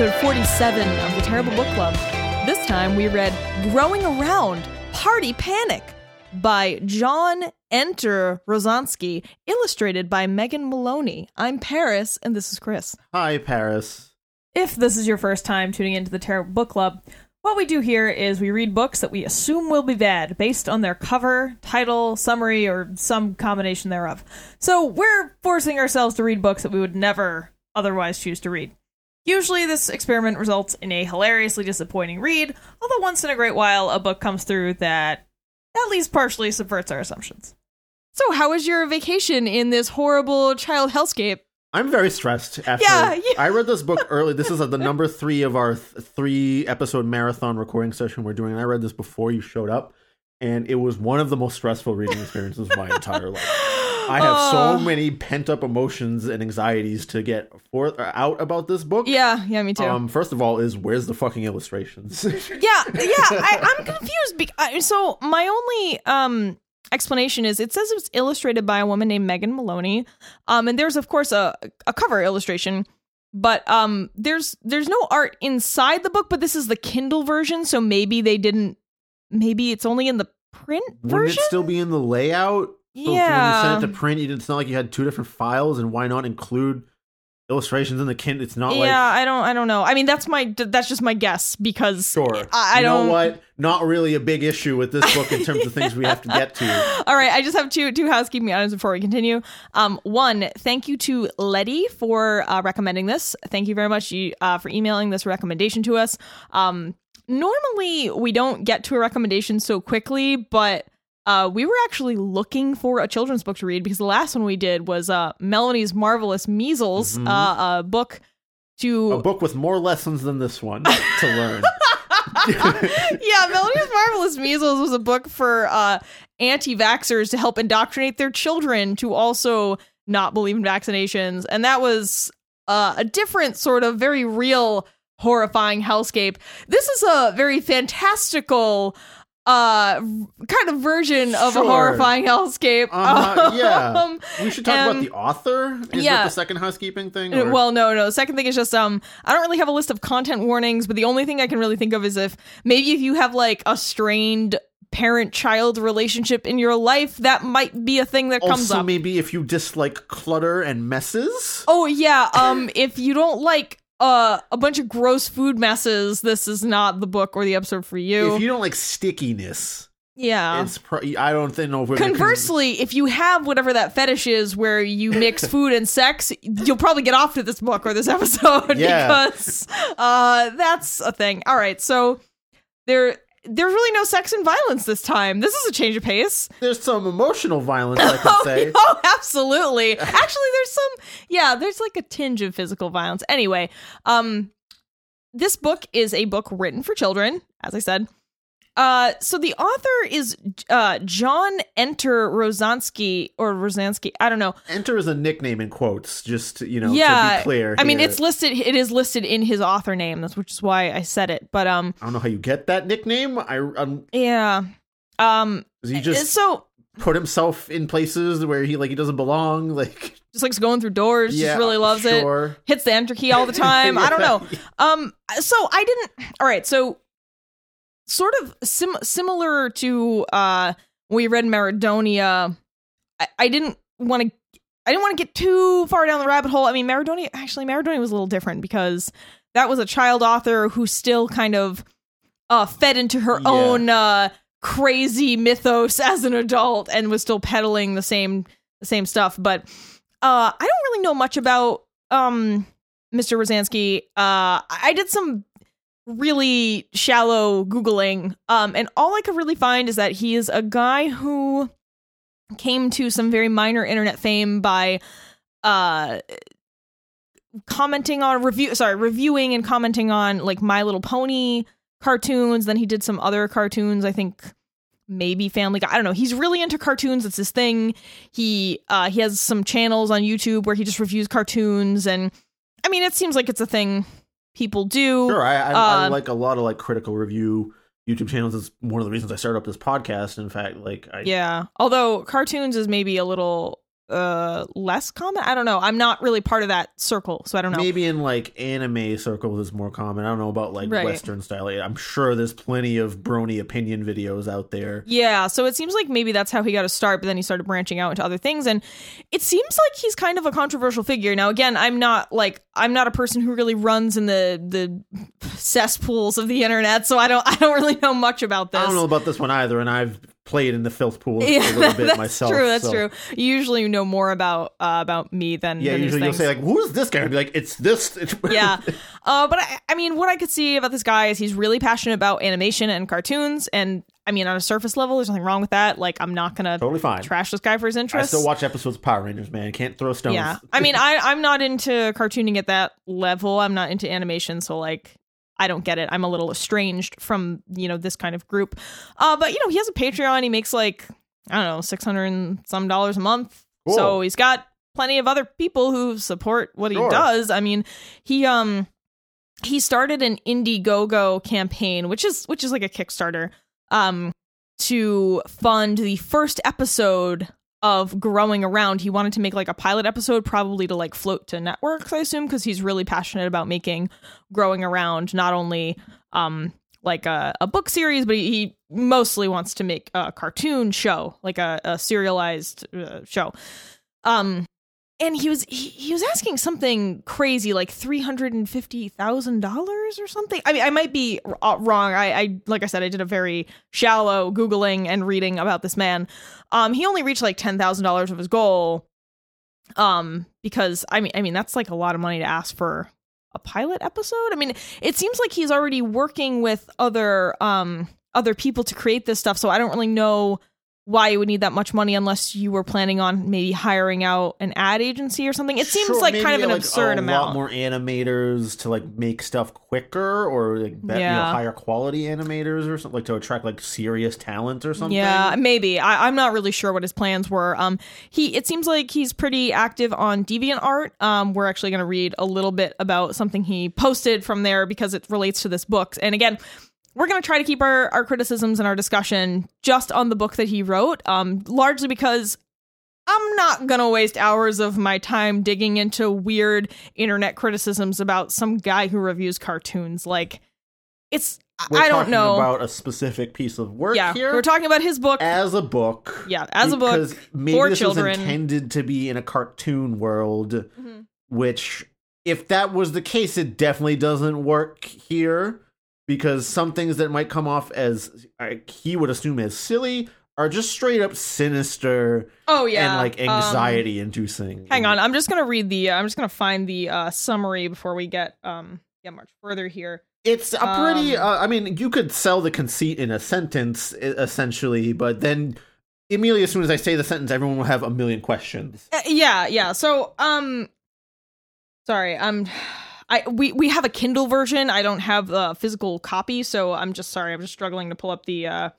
Episode 47 of the Terrible Book Club. This time we read Growing Around Party Panic by John Enter Rosansky, illustrated by Megan Maloney. I'm Paris and this is Chris. Hi, Paris. If this is your first time tuning into the Terrible Book Club, what we do here is we read books that we assume will be bad based on their cover, title, summary, or some combination thereof. So we're forcing ourselves to read books that we would never otherwise choose to read. Usually, this experiment results in a hilariously disappointing read, although once in a great while, a book comes through that at least partially subverts our assumptions. So, how was your vacation in this horrible child hellscape? I'm very stressed after Yeah, yeah. I read this book early. This is the number three of our th- three episode marathon recording session we're doing. And I read this before you showed up, and it was one of the most stressful reading experiences of my entire life. I have Oh. so many pent up emotions and anxieties to get forth uh, out about this book. Yeah, yeah, me too. Um, first of all, is where's the fucking illustrations? yeah, yeah, I, I'm confused. Be- I, so my only um explanation is it says it was illustrated by a woman named Megan Maloney. Um, and there's of course a a cover illustration, but um, there's there's no art inside the book. But this is the Kindle version, so maybe they didn't. Maybe it's only in the print Wouldn't version. it still be in the layout? So when you sent it to print, you did, it's not like you had two different files, and why not include illustrations in the Kindle? It's not like yeah, like I don't. I don't know. I mean, that's my that's just my guess because Sure. I, I you don't know what? Not really a big issue with this book in terms of things we have to get to. All right, I just have two two housekeeping items before we continue. Um, one, thank you to Letty for uh, recommending this. Thank you very much uh, for emailing this recommendation to us. Um, normally we don't get to a recommendation so quickly, but uh, we were actually looking for a children's book to read because the last one we did was uh, Melanie's Marvelous Measles, Mhm. uh, a book to A book with more lessons than this one to learn. yeah, Melanie's Marvelous Measles was a book for uh, anti vaxxers to help indoctrinate their children to also not believe in vaccinations. And that was uh, a different sort of very real, horrifying hellscape. This is a very fantastical uh kind of version of a horrifying hellscape Uh-huh, yeah. Um, we should talk about the author. Is yeah. the second housekeeping thing? Uh, or- Well, no, no. The second thing is just um, I don't really have a list of content warnings, but the only thing I can really think of is if maybe if you have like a strained parent-child relationship in your life, that might be a thing that comes up. also up. maybe if you dislike clutter and messes. oh yeah, um, if you don't like uh a bunch of gross food messes, this is not the book or the episode for you. If you don't like stickiness, yeah. it's pro- I don't think know if we're gonna Conversely, if you have whatever that fetish is where you mix food and sex, you'll probably get off to this book or this episode Yeah. because uh, that's a thing. All right, so there there's really no sex and violence this time. This is a change of pace. there's some emotional violence, I could Oh, say. oh, absolutely. Actually, there's some yeah, there's like a tinge of physical violence. Anyway, um this book is a book written for children, as I said. Uh, so the author is uh, John Enter Rosansky or Rosansky. I don't know. Enter is a nickname in quotes, just you know, to yeah, be clear. I mean, it's listed. It is listed in his author name. That's which is why I said it. But um, I don't know how you get that nickname. I um, yeah. Um, he just so put himself in places where he like he doesn't belong. Like just likes going through doors. yeah, just really loves it. sure. Hits the enter key all the time. I don't know. Um, so I didn't. All right, so sort of sim- similar to uh, we read Maradonia. I, I didn't want to. I didn't want to get too far down the rabbit hole. I mean, Maradonia actually Maradonia was a little different because that was a child author who still kind of uh, fed into her Yeah. own uh, crazy mythos as an adult and was still peddling the same the same stuff. But uh, I don't really know much about um, Mr. Rosansky. Uh, I did some really shallow googling, um, and all I could really find is that he is a guy who came to some very minor internet fame by uh commenting on review sorry reviewing and commenting on like my little pony cartoons. Then he did some other cartoons i think maybe family guy. I don't know. He's really into cartoons. It's his thing. He uh he has some channels on youtube where he just reviews cartoons and i mean it seems like it's a thing people do Sure, I, I, I Uh, like a lot of like critical review YouTube channels. It's one of the reasons I started up this podcast. In fact, like I, Yeah. Although cartoons is maybe a little uh less common. I don't know. I'm not really part of that circle, so I don't know. maybe in like anime circles is more common. I don't know about like Right. Western style. I'm sure there's plenty of brony opinion videos out there. Yeah, so it seems like maybe that's how he got a start, but then he started branching out into other things and it seems like he's kind of a controversial figure. Now again, I'm not like I'm not a person who really runs in the the cesspools of the internet, so I don't I don't really know much about this. I don't know about this one either, and I've played in the filth pool Yeah, a little bit that's myself. true. That's so- true. You usually know more about uh, about me than Yeah, than usually you'll say like, "Who is this guy?" I'd be like, "It's this." It's yeah. Uh, but I, I mean, what I could see about this guy is he's really passionate about animation and cartoons. And I mean, on a surface level, there's nothing wrong with that. Like, I'm not going to totally fine. trash this guy for his interest. I still watch episodes of Power Rangers, man. Can't throw stones. yeah. I mean, I, I'm not into cartooning at that level. I'm not into animation. So, like, I don't get it. I'm a little estranged from, you know, this kind of group. Uh, but, you know, he has a Patreon. He makes like, I don't know, 600 and some dollars a month. Cool. So he's got plenty of other people who support what Sure. he does. I mean, he um he started an Indiegogo campaign, which is which is like a Kickstarter, um, to fund the first episode of Growing Around. He wanted to make like a pilot episode, probably to like float to networks, I assume, because he's really passionate about making Growing Around not only um like a, a book series, but he, mostly wants to make a cartoon show, like a, a serialized uh, show. Um, and he was he, he was asking something crazy like three hundred and fifty thousand dollars or something. I mean, I might be uh, wrong. I, I like I said, I did a very shallow googling and reading about this man. Um, he only reached like ten thousand dollars of his goal. Um, because I mean, I mean that's like a lot of money to ask for a pilot episode. I mean, it seems like he's already working with other um other people to create this stuff. So I don't really know why you would need that much money unless you were planning on maybe hiring out an ad agency or something. It seems Sure, like kind of an like, absurd a amount. lot more animators to like make stuff quicker, or like bet, you know, Yeah. higher quality animators or something, like to attract like serious talent or something. Yeah, maybe. I, I'm not really sure what his plans were. Um, he it seems like he's pretty active on DeviantArt. Um, we're actually going to read a little bit about something he posted from there because it relates to this book. And again, we're going to try to keep our, our criticisms and our discussion just on the book that he wrote. Um, largely because I'm not going to waste hours of my time digging into weird internet criticisms about some guy who reviews cartoons. Like, it's We're I don't talking know. about a specific piece of work yeah, here we're talking about his book. as a book. Yeah, as a book because maybe for this children. was intended to be in a cartoon world, Mhm. which if that was the case, it definitely doesn't work here because some things that might come off as he would assume as silly are just straight up sinister Oh yeah, and like Um, anxiety inducing. hang on, I'm just gonna read the. Uh, I'm just gonna find the uh, summary before we get um get much further here. It's a pretty. Um, uh, I mean, you could sell the conceit in a sentence, essentially, but then immediately, as soon as I say the sentence, everyone will have a million questions. Uh, yeah, yeah. So um, sorry, um, I we we have a Kindle version. I don't have a physical copy, so I'm just sorry. I'm just struggling to pull up the. uh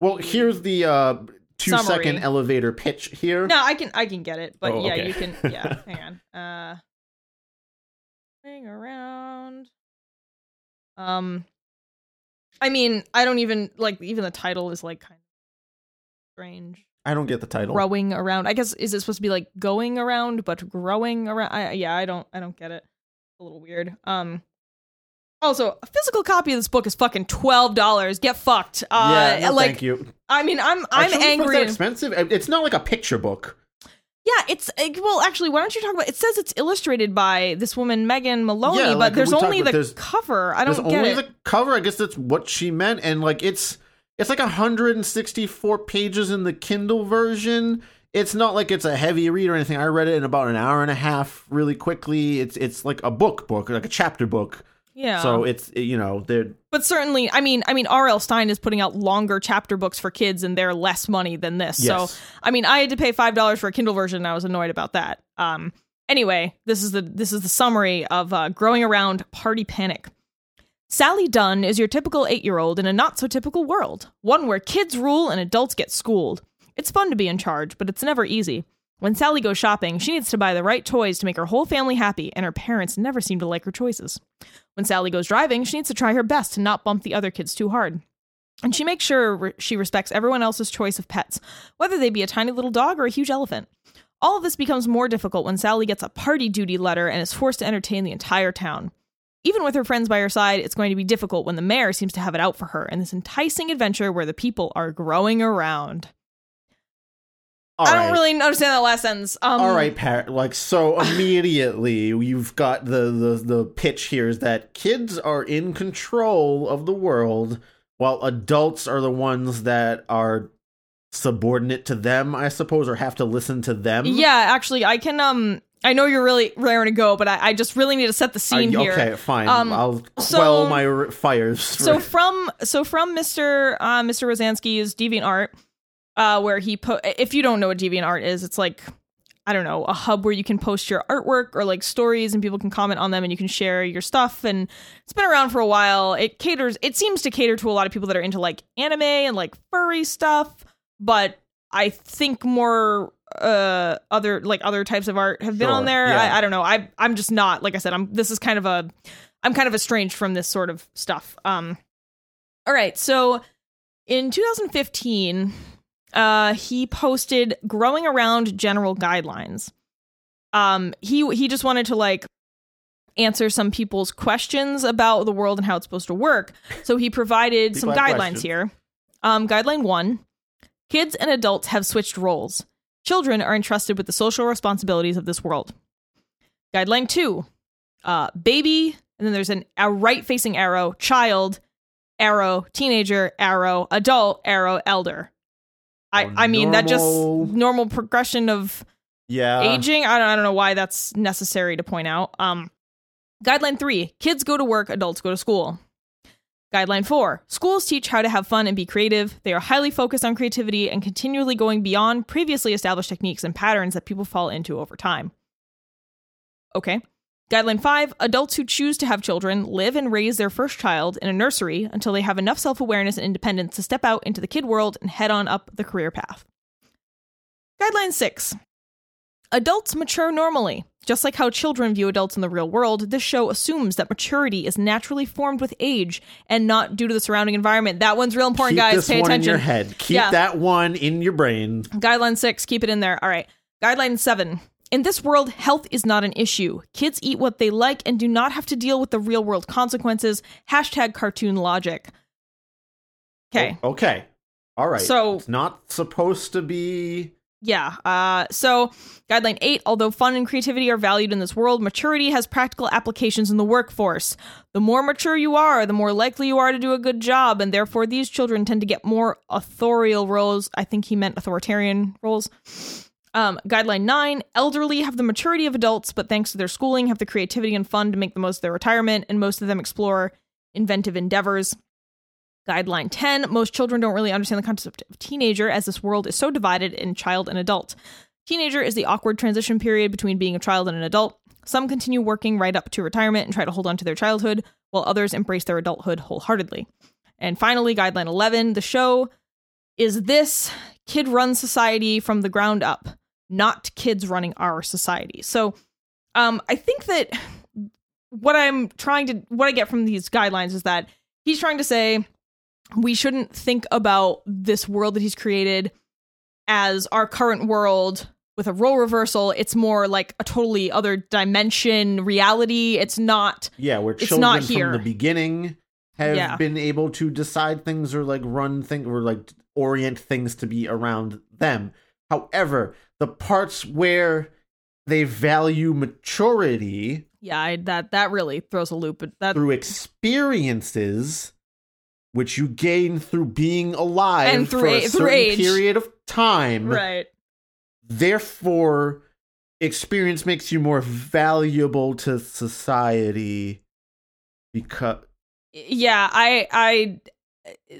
Well, here's the uh, two second Summary. elevator pitch here. No, I can I can get it, but Oh, yeah, okay. you can. Yeah, hang on. Uh, hang around. Um, I mean, I don't even like even the title is like kind of strange. I don't get the title. Growing around. I guess is it supposed to be like going around, but growing around? I, yeah, I don't I don't get it. A little weird. Um. Also, a physical copy of this book is fucking twelve dollars. Get fucked. Uh, yeah, no, like thank you. I mean, I'm I'm angry. and- expensive. It's not like a picture book. Yeah, it's uh, well. Actually, why don't you talk about? It says it's illustrated by this woman Megan Maloney, Yeah, but there's only the there's- cover. I don't get only it. the cover. I guess that's what she meant, and like it's It's like 164 pages in the Kindle version. It's not like it's a heavy read or anything. I read it in about an hour and a half, really quickly. It's it's like a book book, like a chapter book. Yeah. So it's you know they're but certainly, I mean, I mean, R.L. Stine is putting out longer chapter books for kids, and they're less money than this. Yes. So, I mean, I had to pay five dollars for a Kindle version, and I was annoyed about that. Um. Anyway, this is the this is the summary of uh, growing around party panic. Sally Dunn is your typical eight year old in a not so typical world, one where kids rule and adults get schooled. It's fun to be in charge, but it's never easy. When Sally goes shopping, she needs to buy the right toys to make her whole family happy, and her parents never seem to like her choices. When Sally goes driving, she needs to try her best to not bump the other kids too hard. And she makes sure re- she respects everyone else's choice of pets, whether they be a tiny little dog or a huge elephant. All of this becomes more difficult when Sally gets a party duty letter and is forced to entertain the entire town. Even with her friends by her side, it's going to be difficult when the mayor seems to have it out for her in this enticing adventure where the people are growing around. All I don't right. really understand that last sentence. Um, All right, Pat. Like so, immediately you've got the, the the pitch here is that kids are in control of the world, while adults are the ones that are subordinate to them, I suppose, or have to listen to them. Yeah, actually, I can. Um, I know you're really raring to go, but I, I just really need to set the scene here. okay, fine. Um, I'll so- quell my r- fires. so from so from Mr. Uh, Mr. Rosansky's DeviantArt, uh, where he put. If you don't know what DeviantArt is, it's like I don't know a hub where you can post your artwork or like stories, and people can comment on them, and you can share your stuff. And it's been around for a while. It caters. It seems to cater to a lot of people that are into like anime and like furry stuff, but I think more uh other like other types of art have been on there. yeah. I, I don't know. I I'm just not like I said. I'm this is kind of a I'm kind of estranged from this sort of stuff. Um, all right, so in 2015, uh, he posted "Growing Around General Guidelines." Um, he he just wanted to like answer some people's questions about the world and how it's supposed to work. So he provided some guidelines questions. here. Um, guideline one: Kids and adults have switched roles. Children are entrusted with the social responsibilities of this world. Guideline two: uh, Baby, and then there's an a right-facing arrow. Child, arrow. Teenager, arrow. Adult, arrow. Elder. I, Oh, I mean that just normal- normal progression of yeah, aging. I don't, I don't know why that's necessary to point out. Um, guideline three: kids go to work, adults go to school. Guideline four: schools teach how to have fun and be creative. They are highly focused on creativity and continually going beyond previously established techniques and patterns that people fall into over time. Okay. Guideline five: adults who choose to have children live and raise their first child in a nursery until they have enough self awareness and independence to step out into the kid world and head on up the career path. Guideline six: Adults mature normally. Just like how children view adults in the real world, this show assumes that maturity is naturally formed with age and not due to the surrounding environment. That one's real important, Keep guys. this Pay one attention. in your head. Keep Yeah. that one in your brain. Guideline six, keep it in there. All right. Guideline seven. In this world, health is not an issue. Kids eat what they like and do not have to deal with the real world consequences. Hashtag cartoon logic. Okay. O- okay. All right. So- it's not supposed to be. Yeah. Uh, so, guideline eight although fun and creativity are valued in this world, maturity has practical applications in the workforce. The more mature you are, the more likely you are to do a good job, and therefore these children tend to get more authorial roles. I think he meant authoritarian roles. Um, guideline nine elderly have the maturity of adults, but thanks to their schooling, have the creativity and fun to make the most of their retirement, and most of them explore inventive endeavors. Guideline 10 Most children don't really understand the concept of teenager as this world is so divided in child and adult. Teenager is the awkward transition period between being a child and an adult. Some continue working right up to retirement and try to hold on to their childhood, while others embrace their adulthood wholeheartedly. And finally, guideline 11 the show is this kid run society from the ground up, not kids running our society. So um, I think that what I'm trying to, what I get from these guidelines is that he's trying to say we shouldn't think about this world that he's created as our current world with a role reversal. It's more like a totally other dimension reality. It's not Yeah, where It's children not from here. the beginning have Yeah. been able to decide things or like run things or like orient things to be around them. However, the parts where they value maturity yeah, I, that that really throws a loop. That through experiences which you gain through being alive And through for a a- certain age. period of time. Right. Therefore, experience makes you more valuable to society because Yeah, I I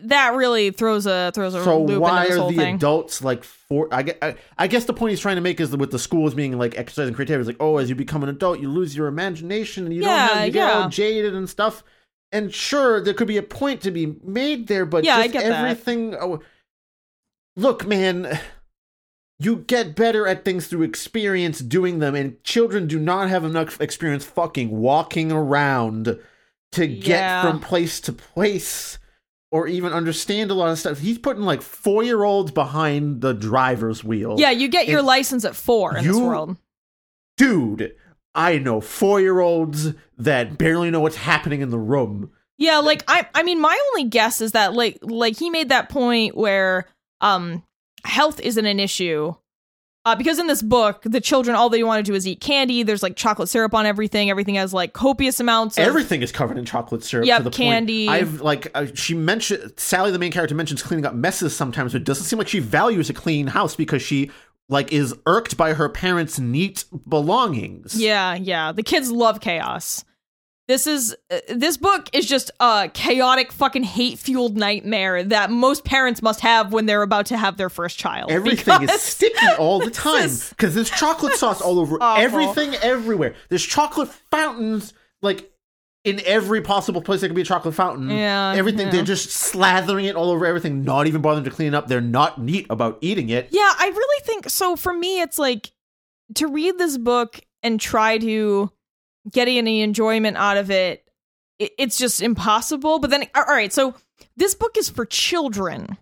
that really throws a throws a so loop why into this are whole the thing. adults like for I, I, I guess the point he's trying to make is with the schools being like exercising creativity it's like oh as you become an adult you lose your imagination and you don't Yeah, have you get yeah. all jaded and stuff and sure there could be a point to be made there but Yeah, I just everything oh, look man you get better at things through experience doing them and children do not have enough experience fucking walking around to get Yeah. from place to place or even understand a lot of stuff. He's putting like four year olds behind the driver's wheel. yeah, you get your license at four in this world. Dude, I know four year olds that barely know what's happening in the room. Yeah, like I I mean my only guess is that like like he made that point where um health isn't an issue. Uh, because in this book, the children all they want to do is eat candy. There's like chocolate syrup on everything. Everything has like copious amounts of Everything is covered in chocolate syrup. The candy. Point I've like uh, she mentioned Sally, the main character, mentions cleaning up messes sometimes, but it doesn't seem like she values a clean house because she like is irked by her parents' neat belongings. Yeah, yeah. The kids love chaos. This is uh, this book is just a chaotic fucking hate-fueled nightmare that most parents must have when they're about to have their first child. Everything is sticky all the time because there's chocolate sauce all over awful. everything everywhere. There's chocolate fountains like in every possible place there could be a chocolate fountain. Yeah, everything yeah. they're just slathering it all over everything, not even bothering to clean it up. They're not neat about eating it. Yeah, I really think so. For me, it's like to read this book and try to get any enjoyment out of it. it it's just impossible. But then, all right, so this book is for children,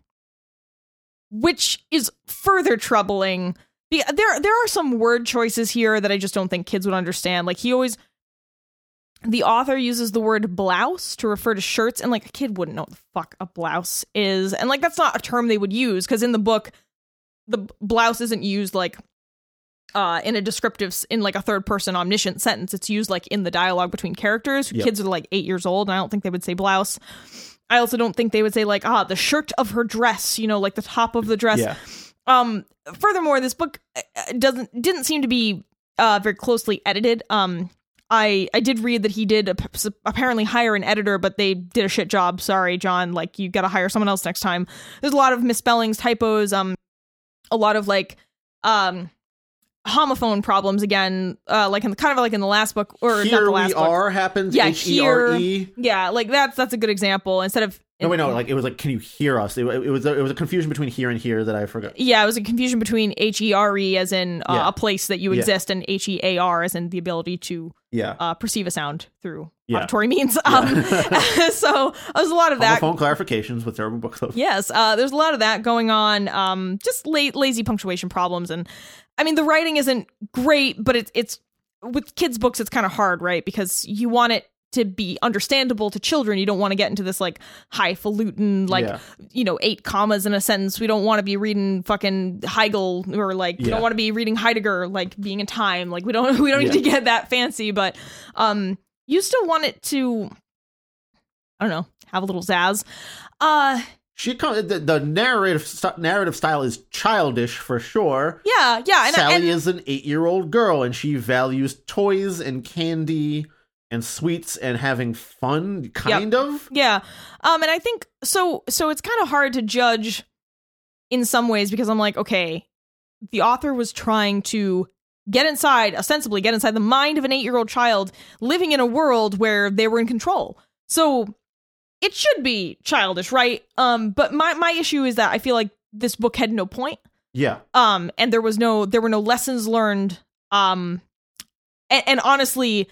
which is further troubling. There, there are some word choices here that I just don't think kids would understand. Like he always, the author uses the word blouse to refer to shirts, and like a kid wouldn't know what the fuck a blouse is, and like that's not a term they would use because in the book the blouse isn't used like uh in a descriptive in like a third person omniscient sentence it's used like in the dialogue between characters Yep. kids are like eight years old and i don't think they would say blouse i also don't think they would say like ah the shirt of her dress you know like the top of the dress Yeah. um furthermore this book uh, uh, doesn't didn't seem to be uh very closely edited um I, I did read that he did ap- apparently hire an editor, but they did a shit job. Sorry, John. Like you got to hire someone else next time. There's a lot of misspellings, typos, um, a lot of like um homophone problems again uh like in the kind of like in the last book or not the last we book are happens. Yeah, H E R E. yeah like that's that's a good example instead of No, wait, no. Like it was like, can you hear us? It, it was a, it was a confusion between here and here that I forgot. yeah it was a confusion between h-e-r-e as in uh, Yeah. a place that you Yeah. exist and h-e-a-r as in the ability to Yeah. uh perceive a sound through Yeah. auditory means um so there's a lot of that Homophone clarifications with terrible book club. Yes, uh, there's a lot of that going on. Um, just la- lazy punctuation problems, and I mean the writing isn't great, but it's it's with kids' books it's kind of hard, right? Because you want it to be understandable to children. You don't want to get into this like highfalutin, like Yeah. you know, eight commas in a sentence. We don't want to be reading fucking Hegel or like we don't want to be reading Heidegger, like being in time. Like we don't we don't need to get that fancy, but um, you still want it to. I don't know, have a little zazz. Uh, She come, the, the narrative st- narrative style is childish for sure. Yeah, yeah, and, Sally and is an eight year old girl and she values toys and candy and sweets and having fun, kind of. yeah, um, and I think so. So it's kind of hard to judge in some ways because I'm like, okay, the author was trying to get inside, ostensibly get inside the mind of an eight year old child living in a world where they were in control. So it should be childish, right? Um, but my my issue is that I feel like this book had no point. Yeah. um and there was no there were no lessons learned um and, and honestly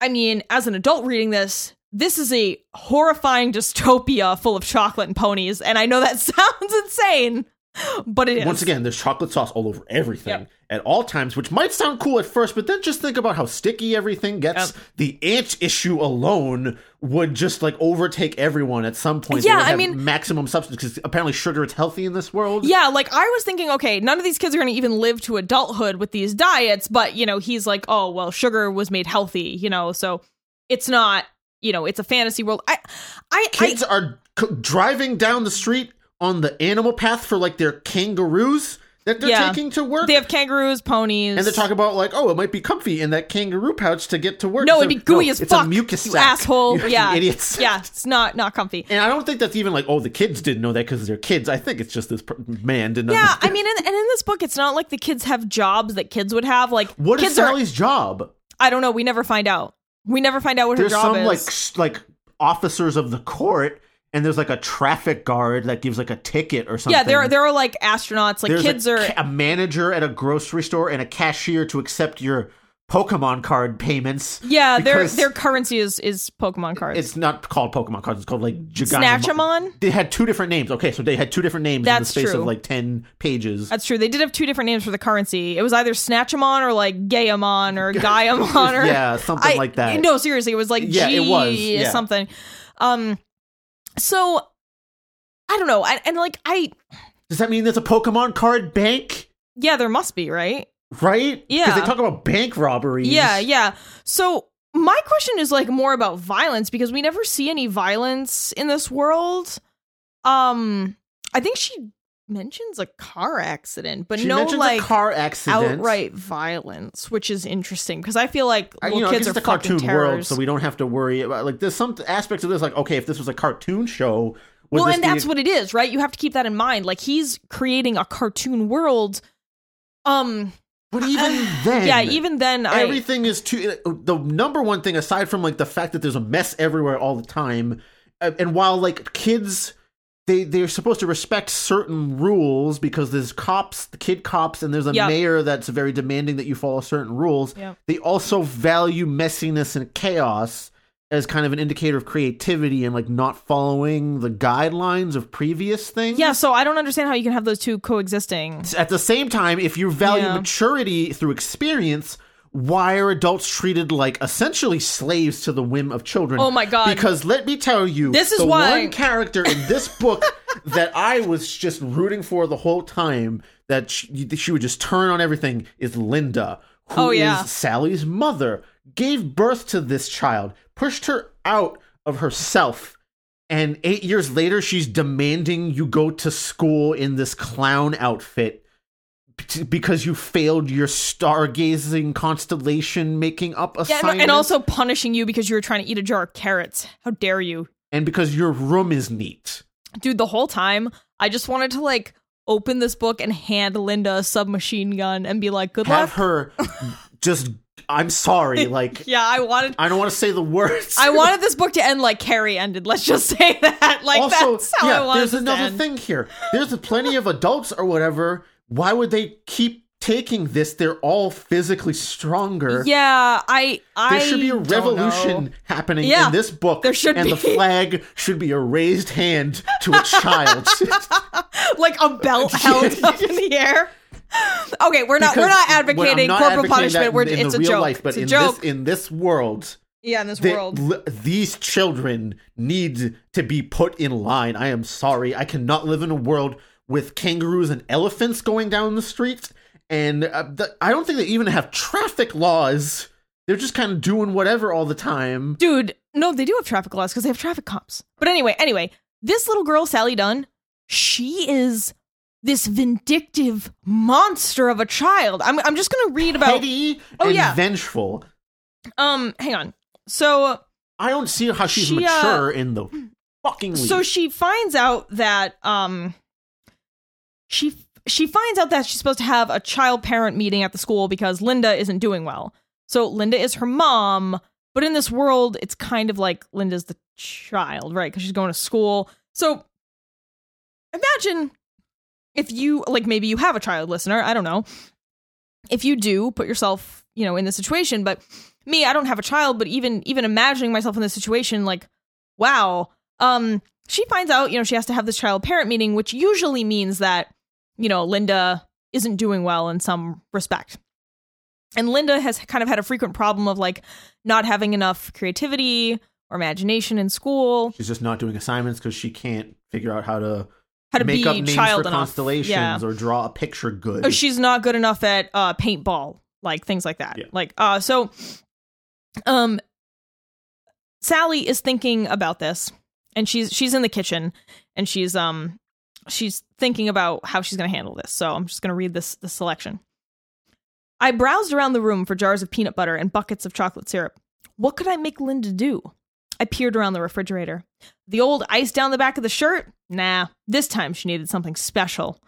i mean as an adult reading this this is a horrifying dystopia full of chocolate and ponies and i know that sounds insane but it is Once again, there's chocolate sauce all over everything Yep. at all times, which might sound cool at first, but then just think about how sticky everything gets. Yep. The ant issue alone would just like overtake everyone at some point. Yeah, I mean- maximum substance because apparently sugar is healthy in this world. yeah like i was thinking okay none of these kids are going to even live to adulthood with these diets but you know he's like oh well sugar was made healthy you know so it's not you know it's a fantasy world. I I Kids are c- driving down the street on the animal path for like their kangaroos that they're Yeah. taking to work. they have kangaroos, ponies, and they're talking about like, oh, it might be comfy in that kangaroo pouch to get to work. No, So- it'd be gooey no, as it's fuck. a mucus you asshole. You yeah, idiots. Yeah, it's not not comfy. And I don't think that's even like, oh, the kids didn't know that because they're kids. I think it's just this man didn't. Yeah, understand. I mean, and, and in this book, it's not like the kids have jobs that kids would have. Like, what is kids are. Sally's job? I don't know. We never find out. We never find out what There's her job some is. like like officers of the court, and there's like a traffic guard that gives like a ticket or something. yeah, there are there are like astronauts. Like There's kids a, are. a manager at a grocery store and a cashier to accept your Pokemon card payments. Yeah, their their currency is is Pokemon cards. It's not called Pokemon cards. It's called like Gigantomon. Snatchamon. They had two different names. Okay, so they had two different names in the That's space true. of like ten pages. That's true. They did have two different names for the currency. It was either Snatchamon or like Gayamon or Gaiamon or yeah, something I- like that. No, seriously, it was like Yeah, G it was, yeah. something. Um, so I don't know, and, and like I, Does that mean there's a Pokemon card bank? yeah, there must be right. Right? Yeah. Because they talk about bank robberies. Yeah, yeah. So my question is like more about violence because we never see any violence in this world. Um, I think she mentions a car accident, but She no like car accident. outright violence, which is interesting because I feel like I- little you know, kids are a cartoon fucking world, so we don't have to worry about like there's some aspects of this like okay, if this was a cartoon show, well, and that's what it is, right? You have to keep that in mind. Like he's creating a cartoon world. Um, But even then, yeah, even then, I everything is too. The number one thing, aside from like the fact that there's a mess everywhere all the time, uh, and while like kids. They they're supposed to respect certain rules because there's cops, the kid cops, and there's a Yep. mayor that's very demanding that you follow certain rules. Yep. They also value messiness and chaos as kind of an indicator of creativity and like not following the guidelines of previous things. yeah. So I don't understand how you can have those two coexisting. At the same time, if you value Yeah. maturity through experience, why are adults treated like essentially slaves to the whim of children? Oh my God. Because let me tell you, This is the why- one character in this book that I was just rooting for the whole time that she, she would just turn on everything is Linda, who Oh, is. Sally's mother, gave birth to this child, pushed her out of herself. And eight years later, she's demanding you go to school in this clown outfit t- because you failed your stargazing constellation making up Yeah, assignment, and, and also punishing you because you were trying to eat a jar of carrots. How dare you, and because your room is neat. dude? The whole time, I just wanted to like open this book and hand Linda a submachine gun and be like, "Good Have luck." Have her just. I'm sorry, like yeah, I wanted. I don't want to say the words. I wanted this book to end like Carrie ended. Let's just say that. Like also, that's how yeah, I wanted there's another end. thing here. There's plenty of adults or whatever. Why would they keep taking this? They're all physically stronger. Yeah, I. I There should be a revolution happening Yeah, in this book. there should and be. the flag should be a raised hand to a child. like a belt held up in the air. Okay, we're not we're not advocating not corporal advocating punishment. We're in, in it's a joke. life, but it's a in joke. this in this world, yeah, in this they- world. li- these children need to be put in line. I am sorry, I cannot live in a world with kangaroos and elephants going down the street, and uh, the, I don't think they even have traffic laws. They're just kind of doing whatever all the time. Dude, no, they do have traffic laws because they have traffic cops. But anyway, anyway, this little girl, Sally Dunn, she is this vindictive monster of a child. I'm I'm just gonna read about Petty Oh, and yeah. vengeful. um hang on. So I don't see how she's She, uh, mature in the fucking least. so she finds out that um she she finds out that she's supposed to have a child parent meeting at the school because Linda isn't doing well. So Linda is her mom, but in this world it's kind of like Linda's the child, right? Cuz she's going to school. So imagine if you like maybe you have a child listener, I don't know. If you do, put yourself, you know, in the situation, but me, I don't have a child, but even even imagining myself in this situation like wow. Um she finds out, you know, she has to have this child parent meeting, which usually means that, you know, Linda isn't doing well in some respect. And Linda has kind of had a frequent problem of like not having enough creativity or imagination in school, she's just not doing assignments because she can't figure out how to how to make be up names child for enough. constellations Yeah. or draw a picture good. Oh, she's not good enough at uh paintball, like things like that. Yeah. Like uh so um Sally is thinking about this, and she's she's in the kitchen, and she's um she's thinking about how she's going to handle this. So I'm just going to read this this selection. I browsed around the room for jars of peanut butter and buckets of chocolate syrup. What could I make Linda do? I peered around the refrigerator. The old ice down the back of the shirt? Nah, this time she needed something special.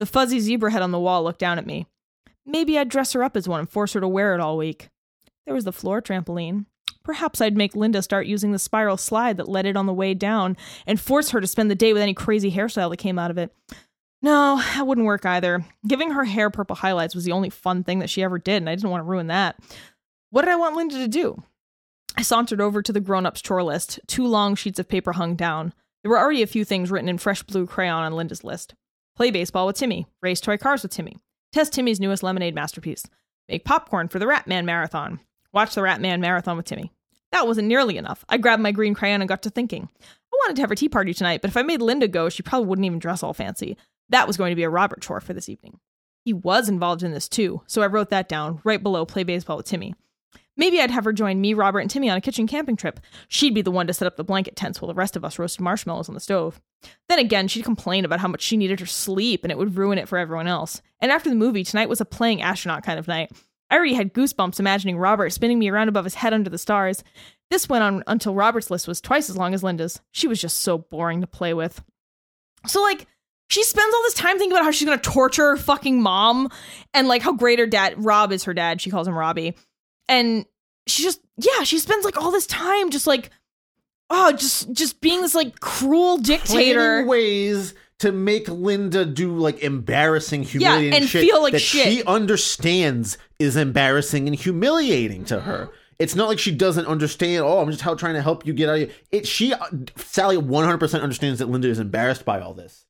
The fuzzy zebra head on the wall looked down at me. Maybe I'd dress her up as one and force her to wear it all week. There was the floor trampoline. Perhaps I'd make Linda start using the spiral slide that led it on the way down and force her to spend the day with any crazy hairstyle that came out of it. No, that wouldn't work either. Giving her hair purple highlights was the only fun thing that she ever did, and I didn't want to ruin that. What did I want Linda to do? I sauntered over to the grown ups chore list. Two long sheets of paper hung down. There were already a few things written in fresh blue crayon on Linda's list play baseball with Timmy, race toy cars with Timmy, test Timmy's newest lemonade masterpiece, make popcorn for the Ratman Marathon, watch the Ratman Marathon with Timmy. That wasn't nearly enough. I grabbed my green crayon and got to thinking. I wanted to have a tea party tonight, but if I made Linda go, she probably wouldn't even dress all fancy. That was going to be a Robert chore for this evening. He was involved in this too, so I wrote that down right below play baseball with Timmy. Maybe I'd have her join me, Robert, and Timmy on a kitchen camping trip. She'd be the one to set up the blanket tents while the rest of us roasted marshmallows on the stove. Then again, she'd complain about how much she needed her sleep and it would ruin it for everyone else. And after the movie, tonight was a playing astronaut kind of night. I already had goosebumps imagining Robert spinning me around above his head under the stars. This went on until Robert's list was twice as long as Linda's. She was just so boring to play with. So, like, she spends all this time thinking about how she's gonna torture her fucking mom and like how great her dad Rob is her dad. She calls him Robbie. And she just yeah, she spends like all this time just like oh, just just being this like cruel dictator. Planning ways to make Linda do like embarrassing, humiliating and shit feel like that shit. she understands is embarrassing and humiliating to her. It's not like she doesn't understand. Oh, I'm just how, trying to help you get out of it. It she Sally 100 percent understands that Linda is embarrassed by all this.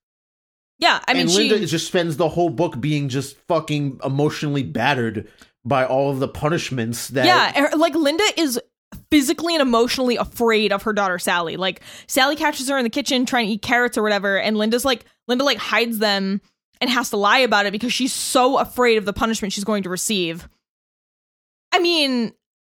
Yeah, I mean and Linda is- just spends the whole book being just fucking emotionally battered by all of the punishments that Yeah, er- like Linda is physically and emotionally afraid of her daughter Sally. Like Sally catches her in the kitchen trying to eat carrots or whatever, and Linda's like Linda like hides them and has to lie about it because she's so afraid of the punishment she's going to receive. I mean,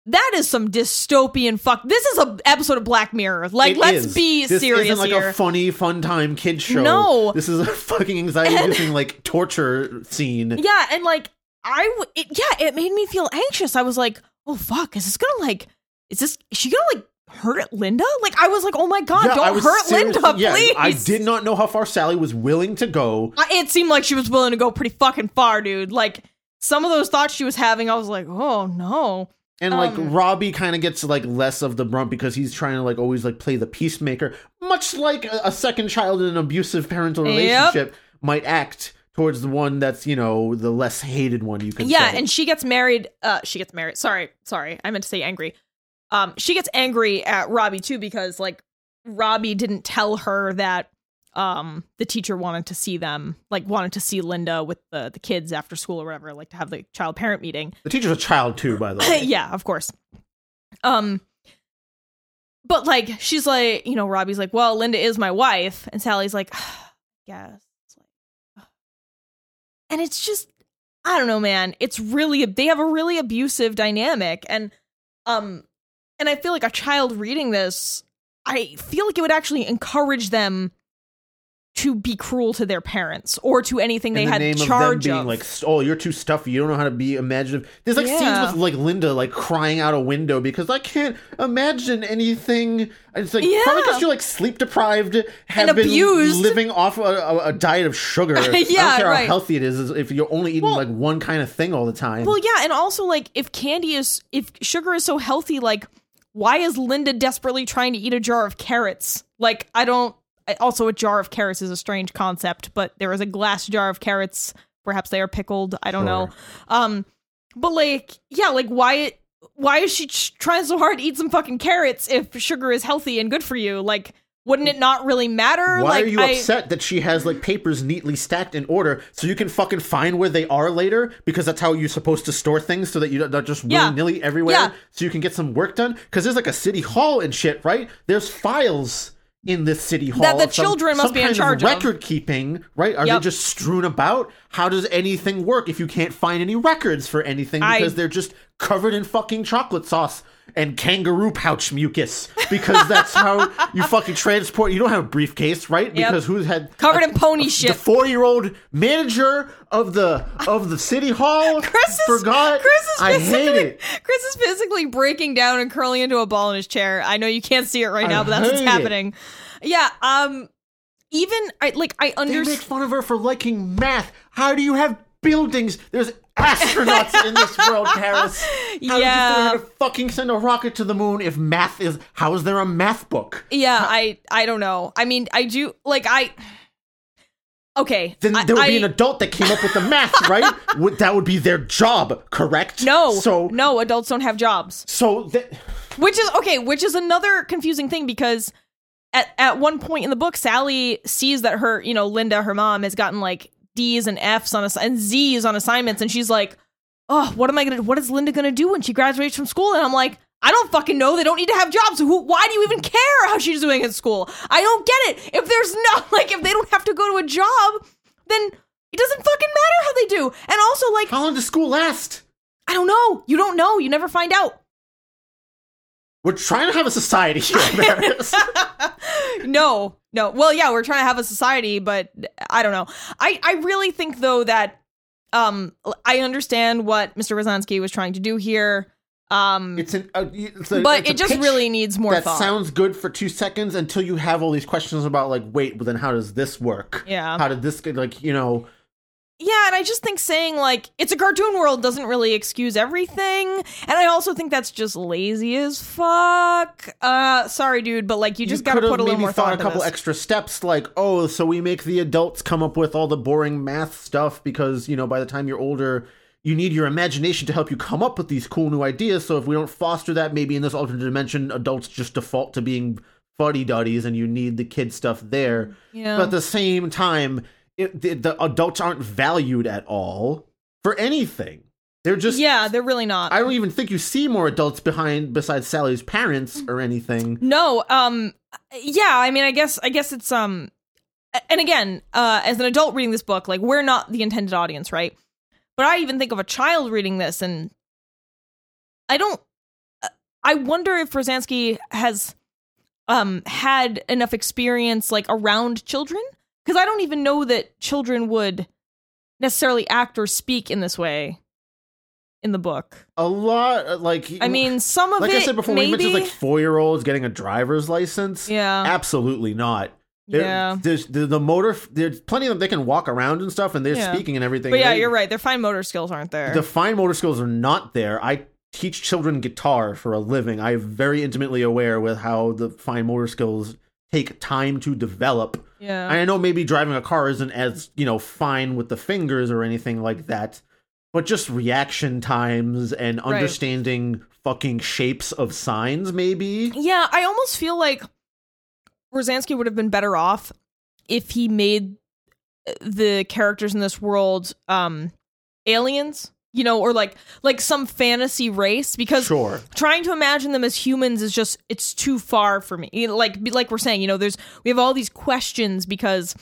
that is some dystopian fuck. This is a episode of Black Mirror. Like, It let's is. be this serious isn't like here. a funny, fun time kid show. No. this is a fucking anxiety-inducing like torture scene. yeah, and like I, w- it, yeah, it made me feel anxious. I was like, oh fuck, is this gonna like, is this is she gonna like hurt Linda? Like I was like, oh my god, Yeah, don't hurt Linda, yeah, please. I did not know how far Sally was willing to go. I- it seemed like she was willing to go pretty fucking far, dude. Like some of those thoughts she was having, I was like, oh no. And like Um, Robbie kind of gets like less of the brunt because he's trying to like always like play the peacemaker, much like a, a second child in an abusive parental Yep. relationship might act towards the one that's you know the less hated one. You can Yeah, say. and she gets married. Uh, she gets married. Sorry, sorry, I meant to say angry. Um, she gets angry at Robbie too because like Robbie didn't tell her that um the teacher wanted to see them like wanted to see Linda with the the kids after school or whatever like to have the child parent meeting the teacher's a child too, by the way. yeah, of course. Um but like she's like, you know, Robbie's like, "Well, Linda is my wife." And Sally's like, "Yes." It's like. And it's just I don't know, man. It's really they have a really abusive dynamic and um and I feel like a child reading this, I feel like it would actually encourage them to be cruel to their parents or to anything they the had name charge of them being like, "Oh, you're too stuffy. You don't know how to be imaginative." There's like Yeah. scenes with like Linda like crying out a window because I can't imagine anything. It's like Yeah. probably because you're like sleep deprived, have been abused. living off a, a, a diet of sugar. yeah, I don't care how healthy it is if you're only eating Well- like one kind of thing all the time. Well, yeah, and also like if candy is if sugar is so healthy, like why is Linda desperately trying to eat a jar of carrots? Like I don't. Also, a jar of carrots is a strange concept, but there is a glass jar of carrots. Perhaps they are pickled. I don't know. Um, but like, yeah, like why? Why is she ch- trying so hard to eat some fucking carrots if sugar is healthy and good for you? Like, wouldn't it not really matter? Why like, are you I- upset that she has like papers neatly stacked in order so you can fucking find where they are later because that's how you're supposed to store things so that you don't just willy nilly everywhere Yeah. so you can get some work done? Because there's like a city hall and shit, right? There's files in this city hall That the some- children must be in charge of record keeping, right? Are Yep. they just strewn about? How does anything work if you can't find any records for anything I- because they're just covered in fucking chocolate sauce and kangaroo pouch mucus because that's how you fucking transport. You don't have a briefcase, right? Because who's had Covered in pony shit. the four-year-old manager of the of the city hall Chris is, forgot. Chris is I physically, hate it. Chris is physically breaking down and curling into a ball in his chair. I know you can't see it right I now, but that's what's hate it. happening. Yeah. Um. Even I like I understand. They make fun of her for liking math. How do you have buildings? There's astronauts in this world, Paris. How did you Yeah. to fucking send a rocket to the moon if math is? How is there a math book? Yeah. I I don't know. I mean, I do like I. Okay. Then I- there would be an adult that came up with the math, right? Would- that would be their job, correct? No. So no, adults don't have jobs. so that Which is okay, which is another confusing thing because at at one point in the book, Sally sees that her, you know, Linda, her mom, has gotten like D's and F's on ass- and Z's on assignments, and she's like, "Oh, what am I gonna? What is Linda gonna do when she graduates from school?" And I'm like, "I don't fucking know. They don't need to have jobs. Who? Why do you even care how she's doing in school? I don't get it. If there's not like if they don't have to go to a job, then it doesn't fucking matter how they do. And also, like, how long does school last? I don't know. You don't know. You never find out. We're trying to have a society here, no, no. Well, yeah, we're trying to have a society, but I don't know. I I really think though that um I understand what Mr. Rosansky was trying to do here. Um it's an, uh, it's a, but it just really needs more that thought. sounds good for two seconds until you have all these questions about like, wait, but then how does this work? Yeah. How did this get like you know? Yeah, and I just think saying like it's a cartoon world doesn't really excuse everything. And I also think that's just lazy as fuck. Uh sorry dude, but like you just got to put a little more thought thought a couple this. extra steps, like oh, so we make the adults come up with all the boring math stuff because you know by the time you're older. You need your imagination to help you come up with these cool new ideas. So if we don't foster that, maybe in this alternate dimension, adults just default to being fuddy duddies, and you need the kid stuff there. Yeah. But at the same time, it, the, the adults aren't valued at all for anything. They're just yeah, they're really not. I don't even think you see more adults behind besides Sally's parents or anything. No, um yeah, I mean I guess I guess it's um and again, uh as an adult reading this book, like we're not the intended audience, right? But I even think of a child reading this and I don't I wonder if Rosansky has um had enough experience like around children because I don't even know that children would necessarily act or speak in this way in the book. A lot, uh, like I mean, some of like it I said before, maybe you mentioned like four year olds getting a driver's license, yeah. absolutely not. There- Yeah. there's the, the motor. There's plenty of them. They can walk around and stuff, and they're Yeah. speaking and everything. But yeah, They- you're right. Their fine motor skills aren't there. The fine motor skills are not there. I teach children guitar for a living. I'm very intimately aware with how the fine motor skills take time to develop. yeah. I know maybe driving a car isn't as, you know, fine with the fingers or anything like that, but just reaction times and Right. understanding fucking shapes of signs, maybe. Yeah, I almost feel like Rosansky would have been better off if he made the characters in this world um aliens, you know, or like like some fantasy race because Sure. trying to imagine them as humans is just it's too far for me. Like like we're saying, you know, there's we have all these questions because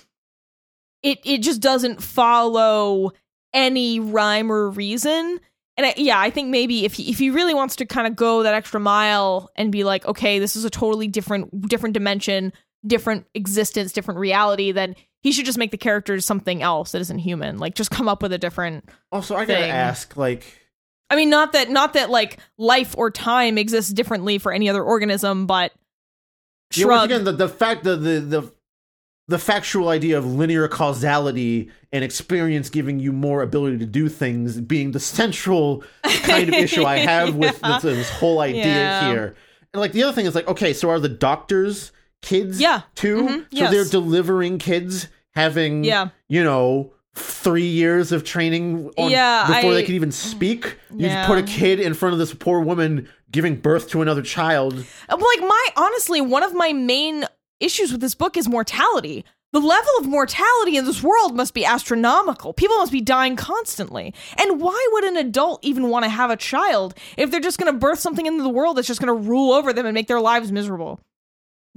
it it just doesn't follow any rhyme or reason. And I, yeah, I think maybe if he if he really wants to kind of go that extra mile and be like, okay, this is a totally different different dimension, different existence, different reality, then he should just make the characters something else that isn't human. Like just come up with a different Also, I gotta Thing. ask, like, I mean, not that not that like life or time exists differently for any other organism, but yeah, once again, the, the fact that the, the the factual idea of linear causality and experience giving you more ability to do things being the central kind of issue I have with Yeah. this, this whole idea Yeah. here. And like the other thing is like, okay, so are the doctors kids Yeah. too? Mhm. So they're delivering kids having Yeah. you know three years of training on, Yeah, before they I- can even speak. You Yeah. put a kid in front of this poor woman giving birth to another child. Uh, like my honestly, one of my main issues with this book is mortality. The level of mortality in this world must be astronomical. People must be dying constantly. And why would an adult even want to have a child if they're just going to birth something into the world that's just going to rule over them and make their lives miserable?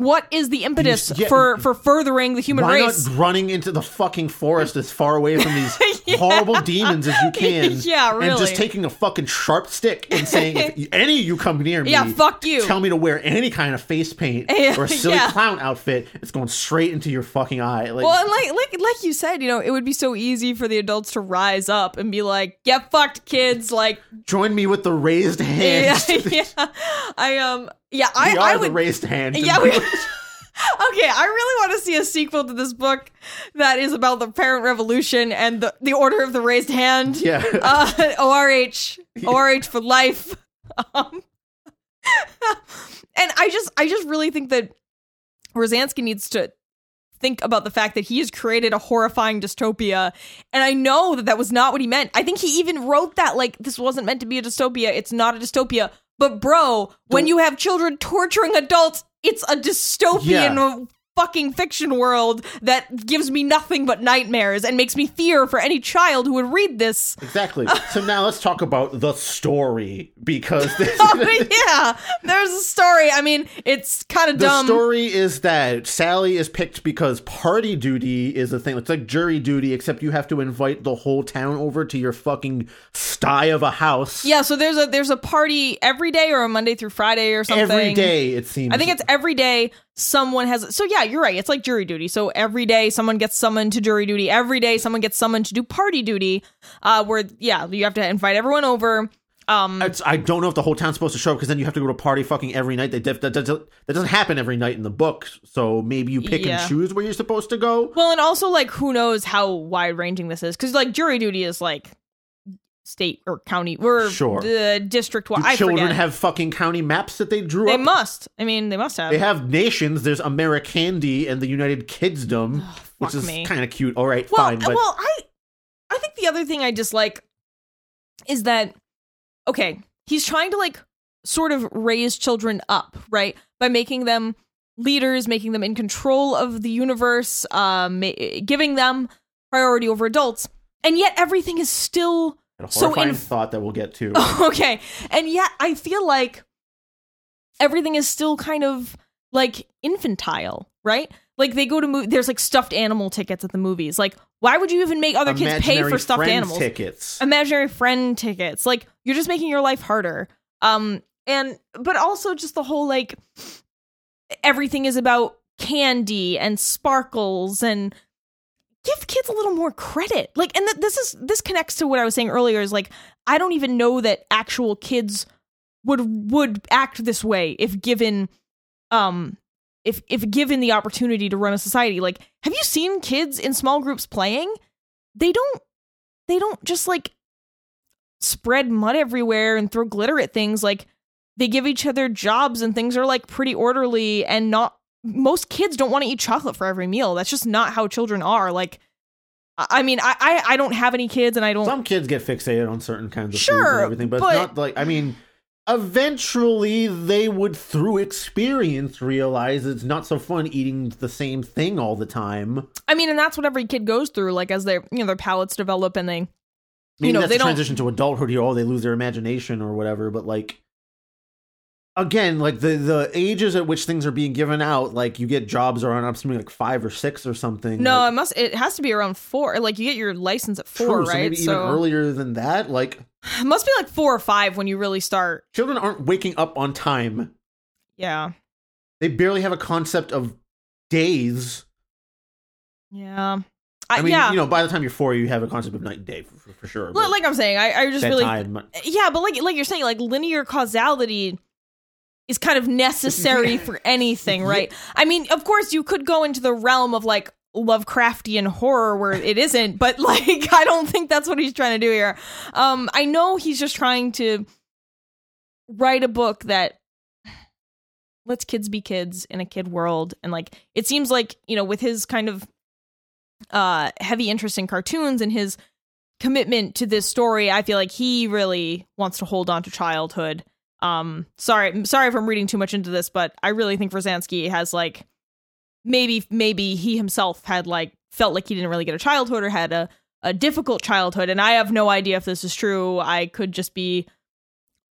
What is the impetus yeah. for for furthering the human Why race? not running into the fucking forest as far away from these horrible demons as you can? Yeah, really. And just taking a fucking sharp stick and saying, if any of you come near me, Yeah, fuck you. Tell me to wear any kind of face paint or a silly yeah. clown outfit. It's going straight into your fucking eye. Like, Well, and like like like you said, you know, it would be so easy for the adults to rise up and be like, "Get fucked, kids!" Like, join me with the raised hands. yeah, hand. yeah. I um, yeah, I we are I the would. raised hand. Yeah, we. Okay, I really want to see a sequel to this book that is about the parent revolution and the, the order of the raised hand. yeah. Uh, ORH, ORH for life. Um, and I just, I just really think that Rosansky needs to think about the fact that he has created a horrifying dystopia. And I know that that was not what he meant. I think he even wrote that like this wasn't meant to be a dystopia. It's not a dystopia. But bro, when you have children torturing adults, it's a dystopian fucking fiction world that gives me nothing but nightmares and makes me fear for any child who would read this. Exactly. So now let's talk about the story because this, Oh, yeah, there's a story. I mean, it's kind of dumb. the story is that Sally is picked because party duty is a thing. It's like jury duty, except you have to invite the whole town over to your fucking sty of a house. yeah, so there's a there's a party every day or a Monday through Friday or something. Every day, it seems. I think it's every day someone has. So yeah, you're right. It's like jury duty. So every day someone gets summoned to jury duty. Every day someone gets summoned to do party duty. Uh, where yeah, you have to invite everyone over. Um, It's, I don't know if the whole town's supposed to show up because then you have to go to party fucking every night. They def- that, doesn't, that doesn't happen every night in the book. So maybe you pick Yeah. and choose where you're supposed to go. well, and also like who knows how wide ranging this is because like jury duty is like state or county or Sure. the district. Do I children forget. have fucking county maps that they drew They up? must. I mean, they must have. They have nations. There's Americandy and the United Kidsdom, which is kind of cute. All right, well, fine, but well, I, I think the other thing I dislike is that okay, he's trying to like sort of raise children up, right, by making them leaders, making them in control of the universe, um, giving them priority over adults, and yet everything is still a so in- thought that we'll get to. okay. And yet I feel like everything is still kind of like infantile, right? Like they go to move there's like stuffed animal tickets at the movies. Like why would you even make other kids pay for stuffed friend animals? tickets. Imaginary friend tickets. Like you're just making your life harder. Um and but also just the whole like everything is about candy and sparkles and give kids a little more credit. Like and th- this is this connects to what i was saying earlier is like i don't even know that actual kids would would act this way if given um if if given the opportunity to run a society. Like have you seen kids in small groups playing? They don't they don't just like spread mud everywhere and throw glitter at things. Like they give each other jobs and things are like pretty orderly and not most kids don't want to eat chocolate for every meal that's just not how children are like i mean i i, I don't have any kids and i don't Some kids get fixated on certain kinds of Sure, and everything, but, but- it's not like I mean. Eventually, they would, through experience, realize it's not so fun eating the same thing all the time. i mean and that's what every kid goes through like as their you know their palates develop and they Maybe know, that's they the don't- transition to adulthood here. Oh, they lose their imagination or whatever. But like, again, like the the ages at which things are being given out, like you get jobs around I'm assuming like five or six or something. no it must it has to be around four like you get your license at four true, so right maybe even earlier than that. Like it must be like four or five when you really start children aren't waking up on time. yeah They barely have a concept of days. yeah I mean, yeah you know, by the time you're four, you have a concept of night and day for, for, sure. Like i'm saying i, I just really bedtime, yeah but like like you're saying like linear causality is kind of necessary for anything right? I mean of course you could go into the realm of like lovecraftian horror where it isn't but like i don't think that's what he's trying to do here. Um i know he's just trying to write a book that lets kids be kids in a kid world. And like it seems like you know with his kind of uh heavy interest in cartoons and his commitment to this story i feel like he really wants to hold on to childhood um sorry sorry if i'm reading too much into this but i really think Rosansky has like maybe maybe he himself had like felt like he didn't really get a childhood or had a a difficult childhood and i have no idea if this is true. I could just be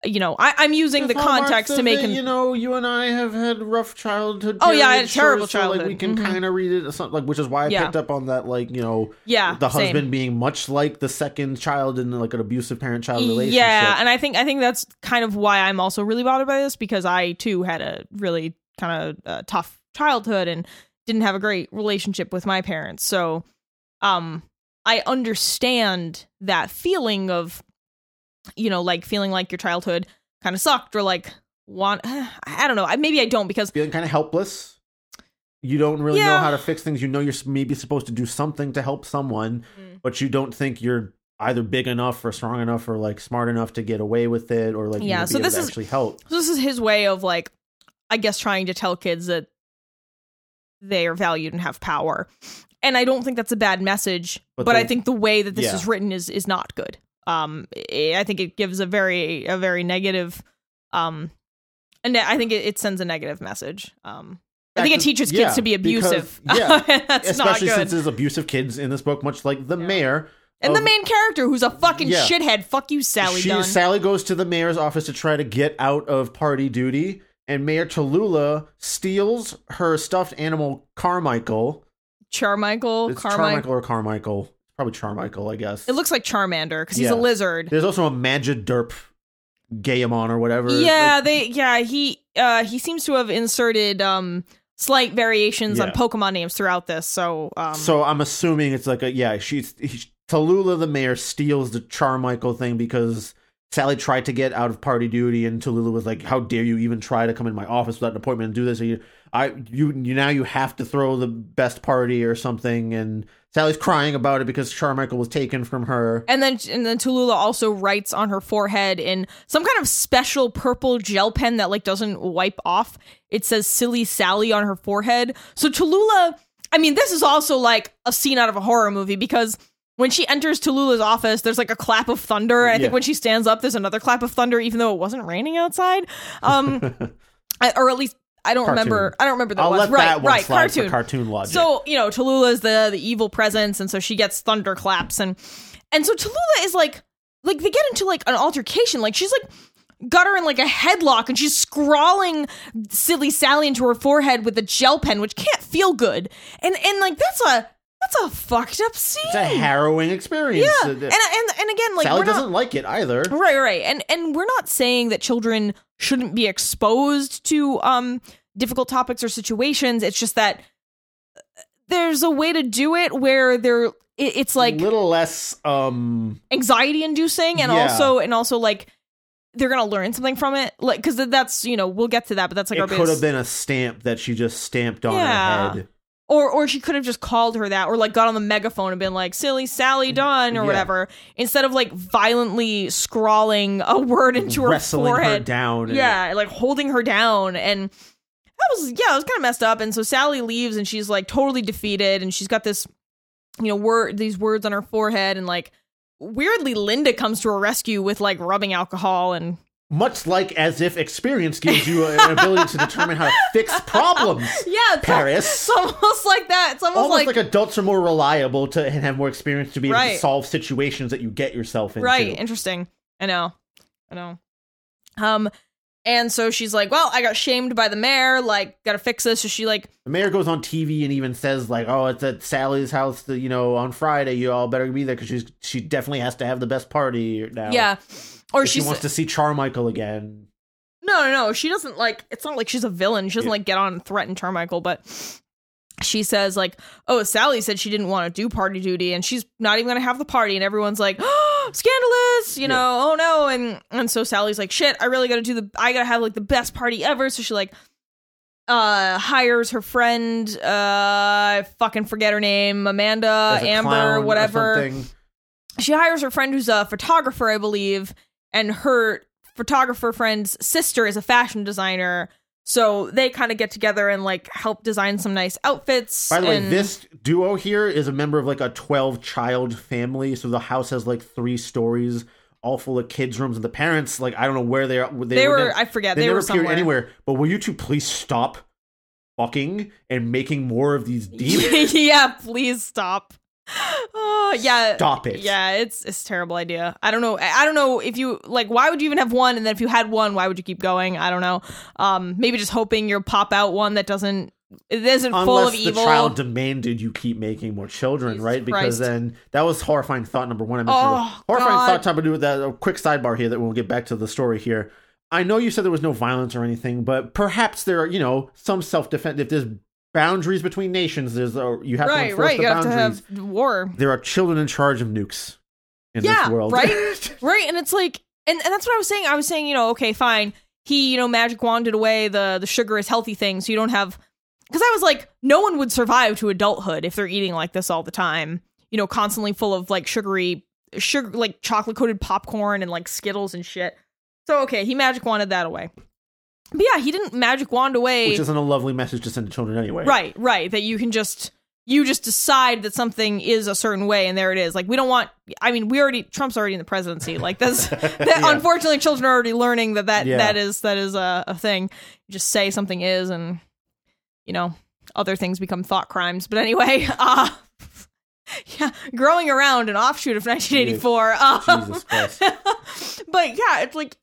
you know, I, I'm using the There's context to make it, him. You know, you and I have had rough childhood. Oh, yeah, I had a terrible so, Like we childhood. can Mhm. kind of read it, like which is why I Yeah. picked up on that. Like you know, yeah, the same. husband being much like the second child in like an abusive parent-child relationship. Yeah, and I think I think that's kind of why I'm also really bothered by this because I too had a really kind of uh, tough childhood and didn't have a great relationship with my parents. So, um, I understand that feeling of, you know, like feeling like your childhood kind of sucked or like want. I don't know. I- Maybe I don't because feeling kind of helpless. You don't really know how to fix things. You know you're maybe supposed to do something to help someone, Mm. but you don't think you're either big enough or strong enough or like smart enough to get away with it or like you Yeah, know, so this is- actually help. So this is his way of like, I guess, trying to tell kids that they are valued and have power. And I don't think that's a bad message, but, But the- I think the way that this Yeah. is written is is not good. Um, I I think it gives a very a very negative, um, and I think it, it sends a negative message. Um, I think it teaches kids yeah, to be because- abusive. yeah, that's Especially not since there's abusive kids in this book, much like the Yeah. mayor. And the main character, who's a fucking Yeah. shithead, fuck you, Sally she, Dunn. Sally goes to the mayor's office to try to get out of party duty, and Mayor Tallulah steals her stuffed animal Carmichael. Charmichael, Carmichael. Charmichael or Carmichael. Probably Charmichael, I guess. It looks like Charmander because he's Yeah. a lizard. There's also a Magiderp Gayamon or whatever. Yeah, Like, they yeah, he uh he seems to have inserted um slight variations on Yeah. Pokemon names throughout this. So um so I'm assuming it's like a yeah. She's he, Tallulah the mayor steals the Charmichael thing because Sally tried to get out of party duty, and Tallulah was like, "How dare you even try to come in my office without an appointment and do this? You, I you you now you have to throw the best party or something." And Sally's crying about it because Charmichael was taken from her. and then and then Tallulah also writes on her forehead in some kind of special purple gel pen that like doesn't wipe off. It says "Silly Sally" on her forehead. So Tallulah, I mean, this is also like a scene out of a horror movie because when she enters Tallulah's office, there's like a clap of thunder. I Yeah. think when she stands up, there's another clap of thunder, even though it wasn't raining outside. Um, or at least I don't Cartoon. remember. I don't remember that I'll was right. that right, cartoon. cartoon logic. So you know, Tallulah is the the evil presence, and so she gets thunderclaps, and and so Tallulah is like like they get into like an altercation. Like she's like got her in like a headlock, and she's scrawling silly Sally into her forehead with a gel pen, which can't feel good. And and like that's a that's a fucked up scene. it's a harrowing experience. yeah, Uh, and and and again, like Sally not, doesn't like it either. Right, right. And and we're not saying that children shouldn't be exposed to um difficult topics or situations. It's just that there's a way to do it where there it, it's like a little less um anxiety inducing and Yeah. also and also like they're gonna learn something from it like because that's you know we'll get to that but that's like our it could biggest have been a stamp that she just stamped on Yeah. her head. Or or she could have just called her that or like got on the megaphone and been like silly sally Dunn or Yeah. whatever instead of like violently scrawling a word into her forehead her down. and- yeah, like holding her down and that was yeah, it was kind of messed up. And so Sally leaves and she's like totally defeated and she's got this you know word these words on her forehead and like weirdly Linda comes to her rescue with like rubbing alcohol and Much like as if experience gives you an ability to determine how to fix problems. yeah, it's, Paris. it's almost like that. It's almost, Almost like, like, adults are more reliable to and have more experience to be able Right. to solve situations that you get yourself into. right, interesting. I know. I know. Um and so she's like, "Well, I got shamed by the mayor, like got to fix this." So she like The mayor goes on TV and even says like, "Oh, it's at Sally's house. The, you know, on Friday, you all better be there because she's she definitely has to have the best party now. yeah. Or she wants to see Charmichael again. No, no, no. She doesn't like. It's not like she's a villain. She doesn't Yeah. like get on and threaten Charmichael, but she says like, "Oh, Sally said she didn't want to do party duty, and she's not even gonna have the party." And everyone's like, "Oh, scandalous!" You Yeah. know, oh no. And and so Sally's like, "Shit, I really gotta do the. I gotta have like the best party ever." So she like uh hires her friend uh I fucking forget her name amanda amber whatever she hires her friend who's a photographer, I believe, and her photographer friend's sister is a fashion designer. So they kind of get together and like help design some nice outfits. By the way, this duo here is a member of like a 12 child family. So the house has like three stories, all full of kids' rooms. And the parents, like, I don't know where they are. They, they were, never- I forget, they, they, never were appeared somewhere. anywhere. But will you two please stop fucking and making more of these demons? yeah, please stop. Oh yeah. Stop it. Yeah, it's it's a terrible idea. I don't know. I don't know if you like. Why would you even have one? And then if you had one, why would you keep going? I don't know. Um, maybe just hoping you'll pop out one that doesn't. It isn't full Unless of the evil. child demanded you keep making more children, Jesus right? Because Christ. then that was horrifying thought number one. I mentioned Oh, horrifying God. thought time to do with that. A quick sidebar here that we'll get back to the story here. I know you said there was no violence or anything, but perhaps there are, you know, some self defense. If there's boundaries between nations, there's a, you have to right, enforce right. the You have to boundaries. have war. There are children in charge of nukes in Yeah, this world, right? Right, and it's like, and, and that's what I was saying. I was saying, you know, okay, fine. He, you know, magic wanded away the the sugar is healthy thing, so you don't have. Because I was like, no one would survive to adulthood if they're eating like this all the time. You know, constantly full of like sugary, sugar, like chocolate coated popcorn and like Skittles and shit. So okay, he magic wanded that away. But yeah, he didn't magic wand away. which isn't a lovely message to send to children anyway. Right, right. That you can just you just decide that something is a certain way and there it is. Like we don't want I mean, we already Trump's already in the presidency. Like that's that, Yeah. unfortunately children are already learning that that, Yeah. that is that is a, a thing. You just say something is and you know, other things become thought crimes. But anyway, uh yeah, growing around an offshoot of 1984. Um, but yeah, it's like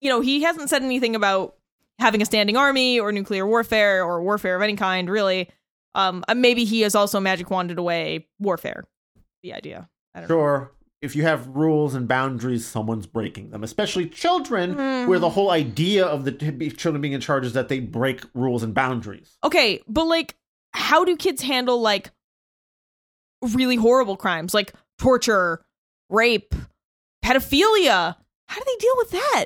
you know, he hasn't said anything about having a standing army or nuclear warfare or warfare of any kind, really. Um, uh, maybe he has also magic wanded away warfare. The idea. I don't know. Sure. If you have rules and boundaries, someone's breaking them, especially children, Hmm. where the whole idea of the children being in charge is that they break rules and boundaries. Okay, but like, how do kids handle like really horrible crimes like torture, rape, pedophilia? How do they deal with that?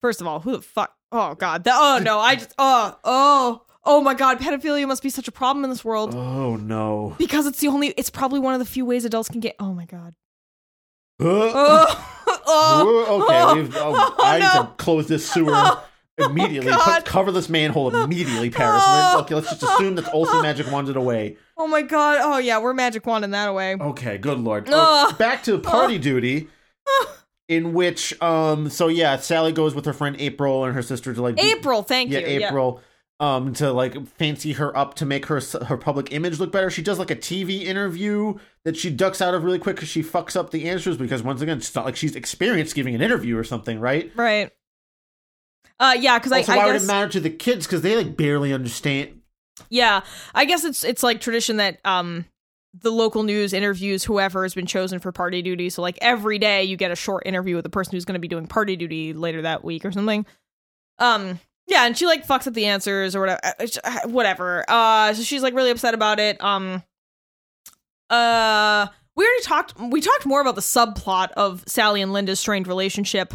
First of all, who the fuck? Oh god. That, oh no, I just oh oh oh my god. Pedophilia must be such a problem in this world Oh no. because it's the only. It's probably one of the few ways adults can get. Oh my god. Uh, Oh, oh, uh, okay, oh, we've, oh, oh, I need no. to close this sewer Oh, immediately. God. Put, cover this manhole immediately, Paris. Oh. okay, let's just assume that Olsen Magic wanted away. oh my god. Oh yeah, we're magic wanding that away. Okay, good lord. Ugh. Oh, back to party duty. In which, um, so yeah, Sally goes with her friend April and her sister to like be- April, thank you. yeah, you. April, um, to like fancy her up to make her her public image look better. She does like a TV interview that she ducks out of really quick because she fucks up the answers because once again, it's not like she's experienced giving an interview or something, right? Right. Uh, yeah, because I, Also, I why guess would it matter to the kids because they like barely understand? yeah, I guess it's it's like tradition that um the local news interviews whoever has been chosen for party duty. So like every day you get a short interview with the person who's going to be doing party duty later that week or something. Um, yeah, and she like fucks up the answers or whatever. uh, uh, Whatever. Uh, so she's like really upset about it. Um, uh, we already talked. We talked more about the subplot of Sally and Linda's strained relationship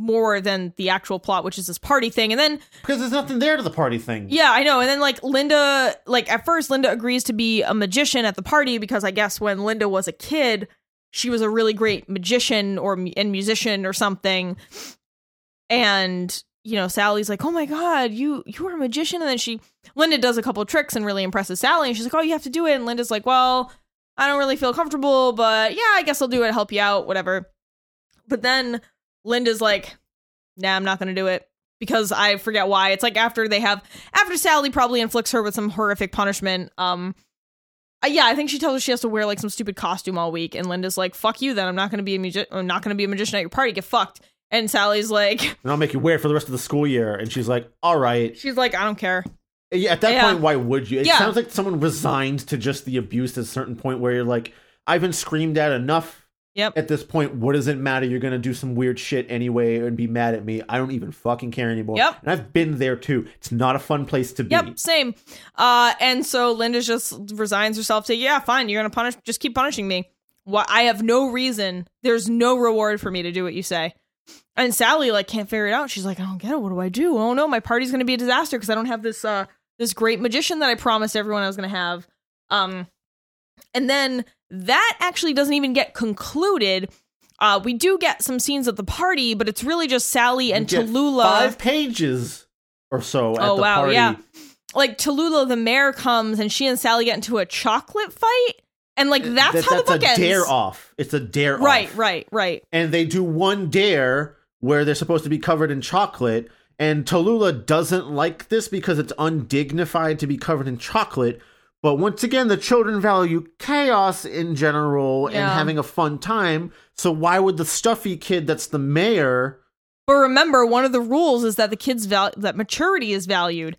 more than the actual plot, which is this party thing, and then Because there's nothing there to the party thing. yeah, I know. And then like Linda, like at first Linda agrees to be a magician at the party because I guess when Linda was a kid, she was a really great magician or and musician or something. And you know, Sally's like, "Oh my god, you you are a magician!" And then she Linda does a couple of tricks and really impresses Sally, and she's like, "Oh, you have to do it." And Linda's like, "Well, I don't really feel comfortable, but yeah, I guess I'll do it. Help you out, whatever." But then Linda's like, "Nah, I'm not gonna do it." because I forget why. It's like after they have after Sally probably inflicts her with some horrific punishment. Um, uh, yeah, I think she tells her she has to wear like some stupid costume all week, and Linda's like, "Fuck you, then I'm not gonna be a magi- I'm not gonna be a magician at your party. Get fucked." And Sally's like, And I'll make you wear it for the rest of the school year. And she's like, all right. she's like, "I don't care." Yeah, at that Yeah. point, why would you? It Yeah. sounds like someone resigned to just the abuse at a certain point where you're like, I've been screamed at enough. Yep. At this point, what does it matter? You're gonna do some weird shit anyway and be mad at me. I don't even fucking care anymore. Yep. And I've been there too. It's not a fun place to be. Yep, same. Uh, and so Linda just resigns herself to, yeah, fine, you're gonna punish, just keep punishing me. Why? I have no reason. There's no reward for me to do what you say. And Sally like can't figure it out. She's like, I don't get it. What do I do? Oh no, my party's gonna be a disaster because I don't have this uh this great magician that I promised everyone I was gonna have. Um, and then that actually doesn't even get concluded. Uh, we do get some scenes at the party, but it's really just Sally and Tallulah. Five pages or so at Oh, the wow, party. yeah. like Tallulah the mayor comes and she and Sally get into a chocolate fight, and like that's That- how the book a ends. dare off. It's a dare Right, off. right, right. and they do one dare where they're supposed to be covered in chocolate and Tallulah doesn't like this because it's undignified to be covered in chocolate But once again, the children value chaos in general and having a fun time. So why would the stuffy kid that's the mayor? But remember, one of the rules is that the kid's val- that maturity is valued.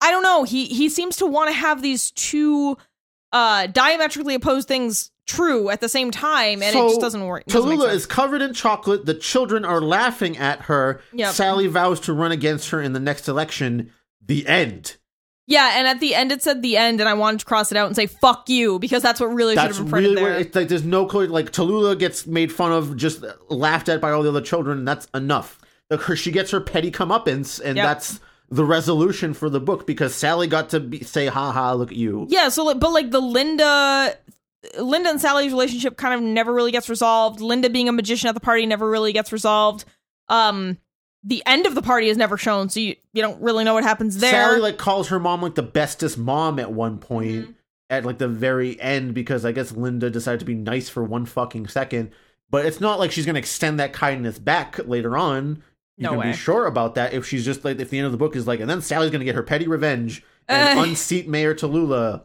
I don't know. He he seems to want to have these two uh diametrically opposed things true at the same time, and it just doesn't work. Tallulah is covered in chocolate. The children are laughing at her. Yep. Sally vows to run against her in the next election. The end. Yeah, and at the end it said the end, and I wanted to cross it out and say "fuck you" because that's what really should have been printed really there. where it's like there's no clue. Like Tallulah gets made fun of, just laughed at by all the other children, and that's enough. Like, her, she gets her petty comeuppance, and Yep. that's the resolution for the book because Sally got to be, say, "Ha ha, look at you." Yeah, so but like the Linda Linda and Sally's relationship kind of never really gets resolved. Linda being a magician at the party never really gets resolved. Um the end of the party is never shown, so you, you don't really know what happens there. Sally like calls her mom like the bestest mom at one point Mm-hmm. at like the very end because I guess Linda decided to be nice for one fucking second. But it's not like she's gonna extend that kindness back later on. You No can way. be sure about that if she's just like if the end of the book is like, and then Sally's gonna get her petty revenge and Uh. unseat Mayor Tallulah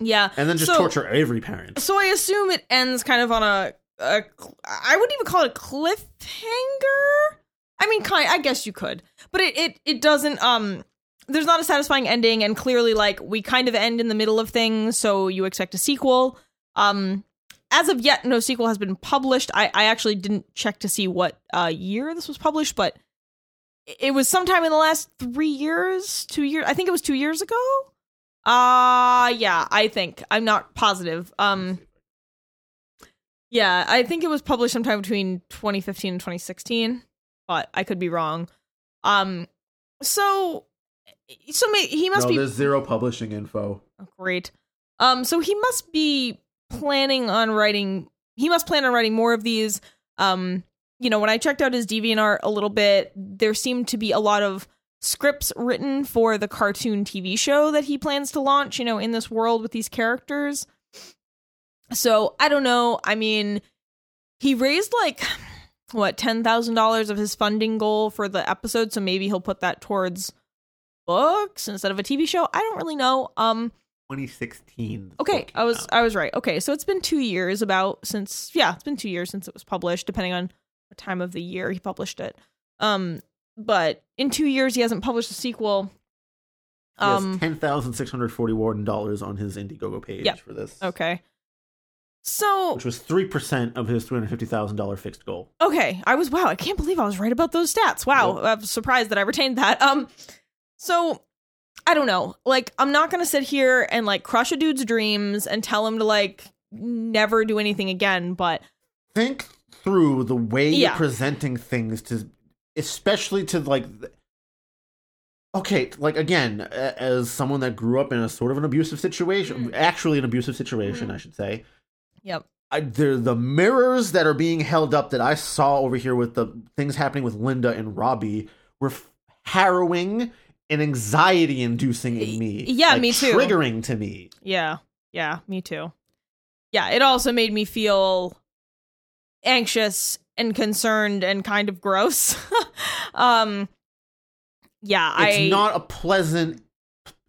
yeah. and then just So- torture every parent. So I assume it ends kind of on a, a I wouldn't even call it a cliffhanger. I mean, kind. I guess you could, but it it it doesn't. Um, there's not a satisfying ending, and clearly, like we kind of end in the middle of things, so you expect a sequel. Um, as of yet, no sequel has been published. I I actually didn't check to see what uh year this was published, but it- was sometime in the last three years, two years. I think it was two years ago. Uh yeah, I think. I'm not positive. Um Yeah, I think it was published sometime between 2015 and 2016, but I could be wrong. Um so so may, he must no, be there's zero publishing info. Oh, great. Um, so he must be planning on writing. He must plan on writing more of these. Um, you know, when I checked out his DeviantArt a little bit, there seemed to be a lot of scripts written for the cartoon TV show that he plans to launch. You know, in this world with these characters. So I don't know. I mean, he raised like what ten thousand dollars of his funding goal for the episode, so maybe he'll put that towards books instead of a TV show. I don't really know. Um 2016. okay, I was out. I was right. Okay, so it's been 2 years about since yeah, it's been 2 years since it was published depending on what time of the year he published it. Um but in 2 years he hasn't published a sequel. He has Um ten thousand six hundred forty-one dollars on his Indiegogo page Yep. for this. okay. So which was three percent of his three hundred fifty thousand dollar fixed goal. Okay, I was wow, I can't believe I was right about those stats. Wow, Yep. I'm surprised that I retained that. Um so I don't know. Like I'm not going to sit here and like crush a dude's dreams and tell him to like never do anything again, but Think through the way Yeah. you're presenting things to, especially to like. Okay, like again, as someone that grew up in a sort of an abusive situation, Mm. actually an abusive situation, Mhm. I should say. Yep. I, the the mirrors that are being held up that I saw over here with the things happening with Linda and Robbie were f- harrowing and anxiety inducing in me. Yeah, Like, me too. Triggering to me. Yeah. Yeah, me too. Yeah, it also made me feel anxious and concerned and kind of gross. um yeah, It's I not a pleasant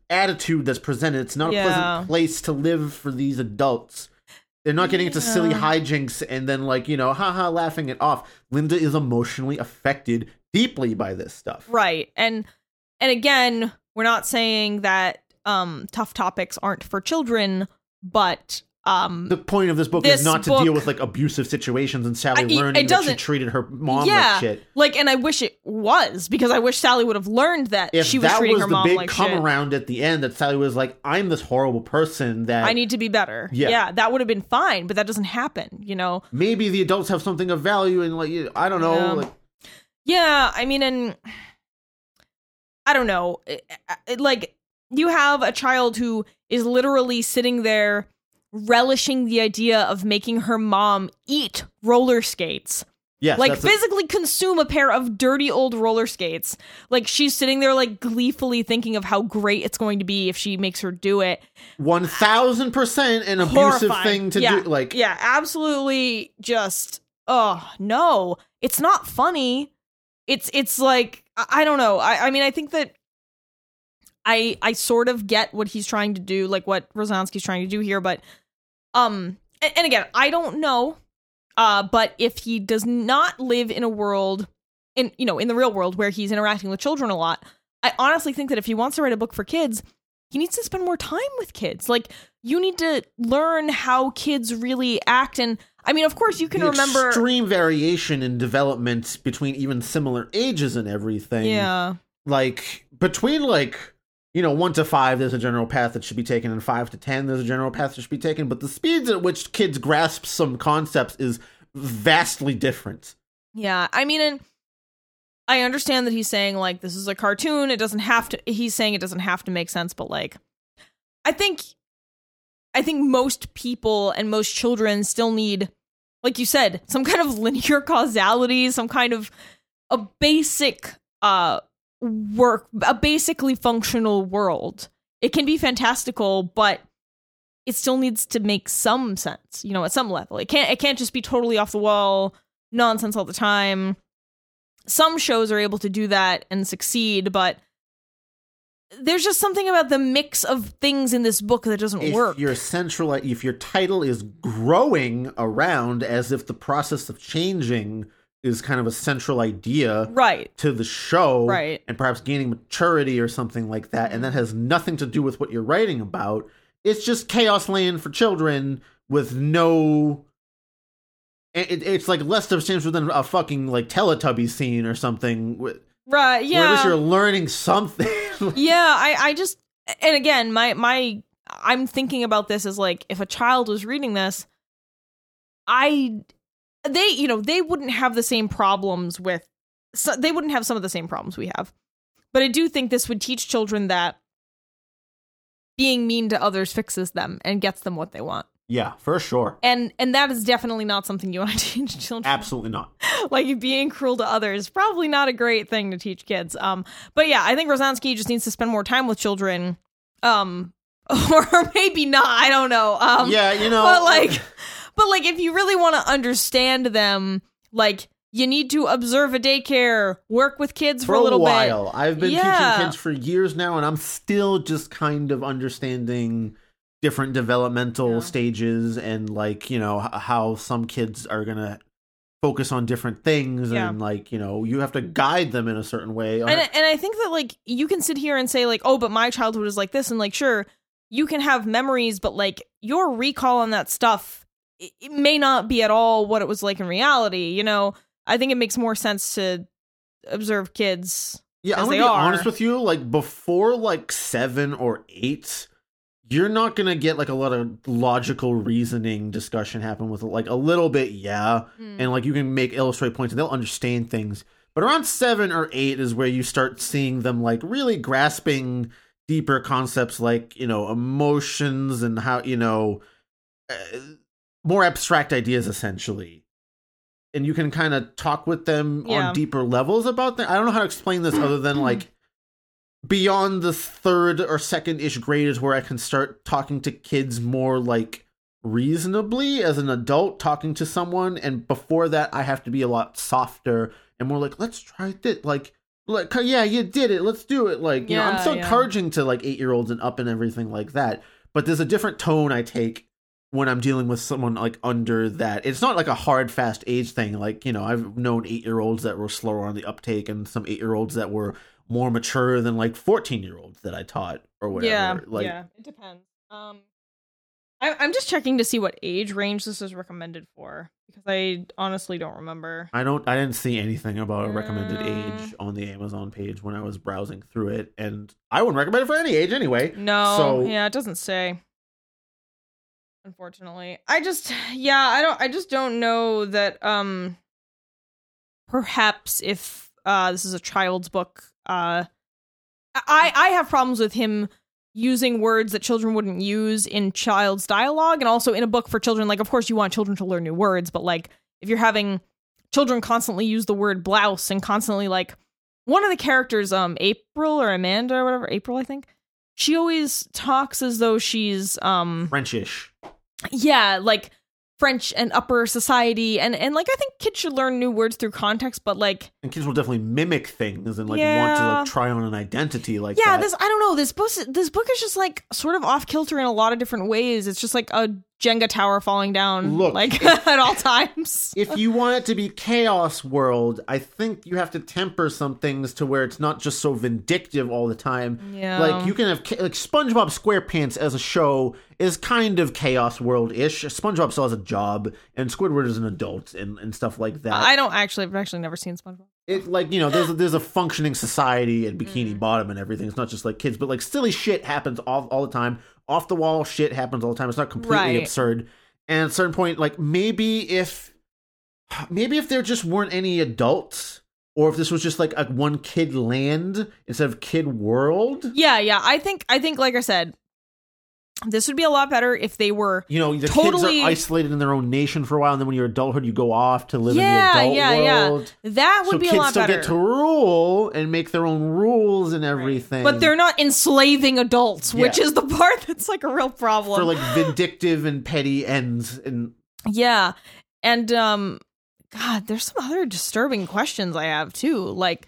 attitude that's presented. It's not a Yeah. pleasant place to live for these adults. They're not getting into silly hijinks and then like, you know, haha laughing it off. Linda is emotionally affected deeply by this stuff. Right. And and again, we're not saying that um tough topics aren't for children, but um The point of this book This is not to book- deal with like abusive situations and Sally I- learning it that she treated her mom yeah, like shit. like and I wish it was because I wish Sally would have learned that If she was that treating was her the mom big like come shit. around at the end, that Sally was like, "I'm this horrible person that I need to be better. Yeah. that would have been fine, but that doesn't happen, you know. maybe the adults have something of value and like you- I don't know, Yeah. like Yeah, I mean, and I don't know. It- it- like, you have a child who is literally sitting there relishing the idea of making her mom eat roller skates. yes, like, that's a- physically consume a pair of dirty old roller skates. Like, she's sitting there, like, gleefully thinking of how great it's going to be if she makes her do it. one thousand percent an abusive Horrifying. thing to yeah. do. Like, yeah, absolutely just oh no. It's not funny. It's it's like I, I don't know. I, I mean I think that I I sort of get what he's trying to do, like what Rosansky's trying to do here, but um and, and again, I don't know. Uh but if he does not live in a world in you know, in the real world where he's interacting with children a lot, I honestly think that if he wants to write a book for kids, he needs to spend more time with kids. Like you need to learn how kids really act and I mean, of course, you can the remember. extreme variation in development between even similar ages and everything. Yeah. like between like you know one to five there's a general path that should be taken and five to ten there's a general path that should be taken but the speeds at which kids grasp some concepts is vastly different Yeah. I mean, and I understand that he's saying, like, this is a cartoon. It doesn't have to, he's saying it doesn't have to make sense, but, like, I think, I think most people and most children still need, like you said, some kind of linear causality, some kind of a basic, uh, work, a basically functional world. It can be fantastical, but it still needs to make some sense, you know, at some level. It can't, it can't just be totally off the wall nonsense all the time. Some shows are able to do that and succeed, but there's just something about the mix of things in this book that doesn't if work. your central if your title is growing around as if the process of changing is kind of a central idea Right. to the show Right. and perhaps gaining maturity or something like that and that has nothing to do with what you're writing about it's just chaos land for children with no it, it- it's like less substantial than a fucking like teletubby scene or something wh- Right. where at least you're learning something yeah. I, I just, and again, my, my, I'm thinking about this as like, if a child was reading this, I, they, you know, they wouldn't have the same problems with, so they wouldn't have some of the same problems we have. But I do think this would teach children that being mean to others fixes them and gets them what they want. yeah for sure And and that is definitely not something you want to teach children. absolutely not like being cruel to others probably not a great thing to teach kids um but yeah i think rosansky just needs to spend more time with children um or maybe not i don't know um yeah you know but like but like if you really want to understand them like you need to observe a daycare work with kids for, for a little while. I've been Yeah. teaching kids for years now, and I'm still just kind of understanding different developmental Yeah. stages and like you know how some kids are gonna focus on different things Yeah. and like you know you have to guide them in a certain way. and, and i think that like you can sit here and say like oh but my childhood was like this and like sure you can have memories but like your recall on that stuff it, may not be at all what it was like in reality you know i think it makes more sense to observe kids Yeah, I'm gonna be are. honest with you. Like before, like seven or eight, you're not gonna get like a lot of logical reasoning discussion happen with it. Like a little bit, yeah, Hmm. and like you can make illustrate points and they'll understand things. But around seven or eight is where you start seeing them like really grasping deeper concepts like you know emotions and how you know uh, more abstract ideas essentially. And you can kind of talk with them Yeah. on deeper levels about them i don't know how to explain this other than like mm-hmm. beyond the third or second ish grade is where i can start talking to kids more like reasonably as an adult talking to someone. And before that i have to be a lot softer and more like let's try it like like yeah you did it. Let's do it. Like you know i'm so yeah. encouraging to like eight year olds and up and everything like that. But there's a different tone i take when i'm dealing with someone like under that it's not like a hard fast age thing like you know i've known eight year olds that were slower on the uptake and some eight year olds that were more mature than like 14 year olds that i taught or whatever yeah like yeah it depends um I, i'm just checking to see what age range this is recommended for because i honestly don't remember I don't I didn't see anything about a recommended Mm. age on the Amazon page when I was browsing through it and I wouldn't recommend it for any age anyway. No, So- yeah, it doesn't say. Unfortunately, I just yeah, I don't I just don't know that um perhaps if uh this is a child's book, uh I I have problems with him using words that children wouldn't use in child's dialogue and also in a book for children like of course you want children to learn new words but like if you're having children constantly use the word blouse and constantly like one of the characters um April or Amanda or whatever April I think she always talks as though she's um Frenchish. Yeah like French and upper society and and like I think kids should learn new words through context, but like And kids will definitely mimic things and like want to like try on an identity like yeah, that. this I don't know. This book this book is just like sort of off kilter in a lot of different ways. It's just like a Jenga tower falling down Look, like at all times. if you want it to be chaos world, I think you have to temper some things to where it's not just so vindictive all the time. Yeah. Like you can have like SpongeBob SquarePants as a show is kind of chaos world ish. SpongeBob still has a job, and Squidward is an adult and, and stuff like that. I don't actually I've actually never seen SpongeBob. it like you know there's a, there's a functioning society and Bikini Mm. Bottom and everything. It's not just like kids, but like silly shit happens all all the time. Off the wall shit happens all the time. It's not completely Right. absurd. And at a certain point, like maybe if maybe if there just weren't any adults, or if this was just like a one kid land instead of kid world. Yeah, yeah. I think I think like I said, this would be a lot better if they were You know, the Totally- kids are isolated in their own nation for a while, and then when you're adulthood, you go off to live Yeah, in the adult yeah, world. yeah. That would so be a kids lot still better. get to rule and make their own rules and everything. but they're not enslaving adults, which Yeah. is the part that's like a real problem. for like vindictive and petty ends and yeah. And um God, there's some other disturbing questions I have too. Like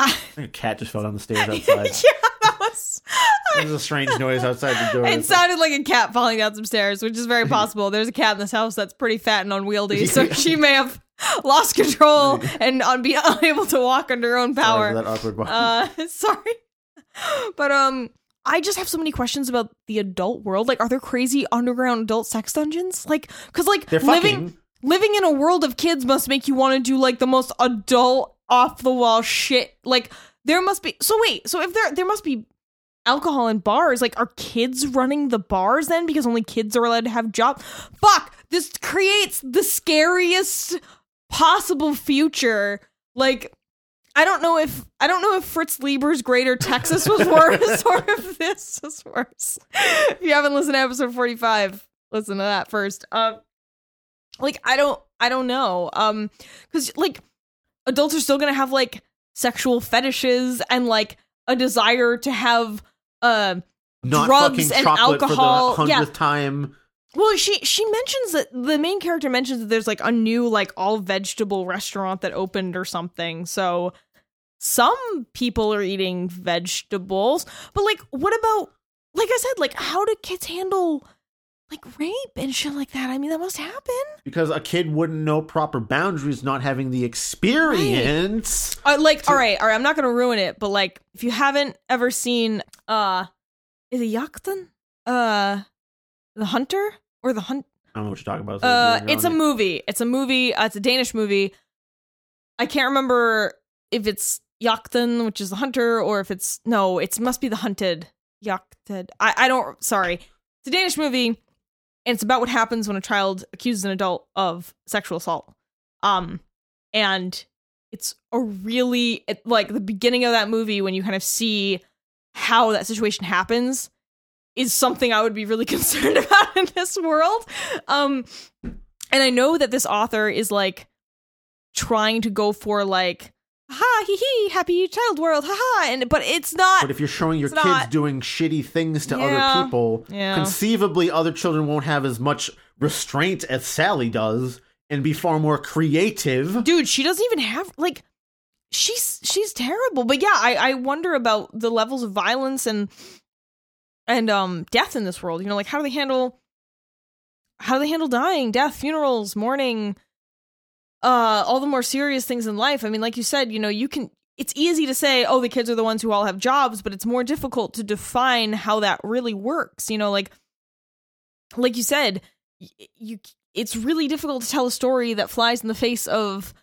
I, I think a cat just fell down the stairs outside. yeah, outside. that was There's a strange noise outside the door. It sounded like a cat falling down some stairs, which is very possible. There's a cat in this house that's pretty fat and unwieldy, so she may have lost control and be unable to walk under her own Sorry power. for that awkward one. Uh, sorry, but um, I just have so many questions about the adult world. Like, are there crazy underground adult sex dungeons? Like, because like They're living fucking. living in a world of kids must make you want to do like the most adult, off the wall shit. Like, there must be. So wait, so if there there must be alcohol in bars, like, are kids running the bars then? Because only kids are allowed to have jobs. Fuck! This creates the scariest possible future. Like. I don't know if I don't know if Fritz Leiber's Greater Texas was worse or if this was worse. If you haven't listened to episode 45, listen to that first. Um like I don't I don't know. Um cuz like adults are still going to have like sexual fetishes and like a desire to have uh Not drugs and alcohol, for the yeah. hundredth time. well, she she mentions that the main character mentions that there's like a new like all vegetable restaurant that opened or something. So some people are eating vegetables, but like what about like I said, like how do kids handle like rape and shit like that? I mean, that must happen. Because a kid wouldn't know proper boundaries, not having the experience. Uh, like, all right, all right, I'm not gonna ruin it, but like, if you haven't ever seen, uh, is it Jagten? Uh, the Hunter or the Hunt? I don't know what you're talking about. so Uh, it's a it. movie. It's a movie. Uh, it's a Danish movie. I can't remember if it's Jagten, which is the hunter, or if it's no. It must be the hunted. Jagten. I I don't. Sorry. It's a Danish movie, and it's about what happens when a child accuses an adult of sexual assault. Um, and it's a really it, like the beginning of that movie when you kind of see how that situation happens is something I would be really concerned about in this world. Um, and I know that this author is like trying to go for like, ha hee hee, happy child world, haha, and but it's not. But if you're showing your kids not- doing shitty things to Yeah. other people, Yeah. conceivably other children won't have as much restraint as Sally does and be far more creative. dude she doesn't even have like she's she's terrible but yeah i i wonder about the levels of violence and and um death in this world you know like how do they handle how do they handle dying death funerals mourning uh all the more serious things in life i mean like you said you know you can it's easy to say oh the kids are the ones who all have jobs but it's more difficult to define how that really works you know like like you said you it's really difficult to tell a story that flies in the face of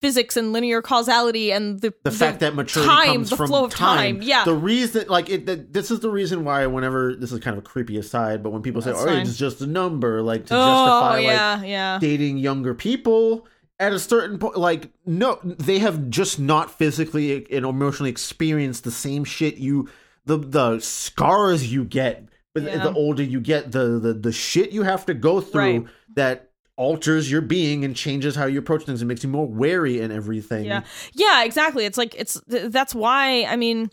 physics and linear causality and the the fact that maturity time, comes the from flow of time. Yeah. the reason like it that, this is the reason why whenever this is kind of a creepy aside but when people say oh fine. it's just a number like to oh justify yeah like yeah dating younger people at a certain point like no they have just not physically and emotionally experienced the same shit you the the scars you get but Yeah. the older you get the, the the shit you have to go through Right. that alters your being and changes how you approach things and makes you more wary and everything yeah yeah exactly it's like it's that's why i mean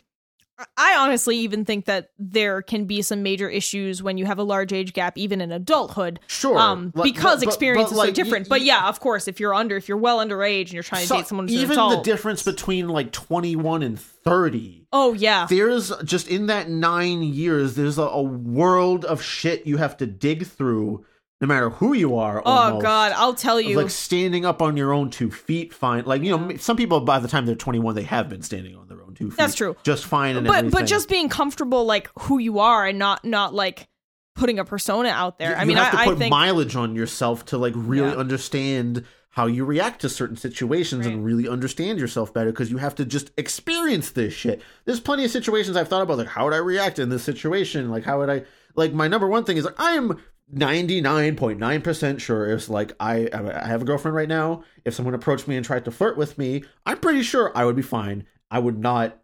I honestly even think that there can be some major issues when you have a large age gap, even in adulthood. Sure, Um, like, because but- but- experience but, is like, so different. y- but yeah, of course, if you're under, if you're well underage and you're trying to So, date someone who's even adult, the difference between like 21 and 30 oh yeah, there's just in that nine years there's a, a world of shit you have to dig through no matter who you are oh almost. god, I'll tell you, like standing up on your own two feet fine like you know some people by the time they're 21 they have been standing on their own two feet That's true. just fine and but everything. but just being comfortable like who you are and not not like putting a persona out there. You- I you mean, have to I, I put think mileage on yourself to like really Yeah. understand how you react to certain situations Right. and really understand yourself better because you have to just experience this shit. There's plenty of situations I've thought about like how would I react in this situation? Like how would I like my number one thing is like I'm 99.9% sure if like I I have a girlfriend right now, if someone approached me and tried to flirt with me, I'm pretty sure I would be fine. I would not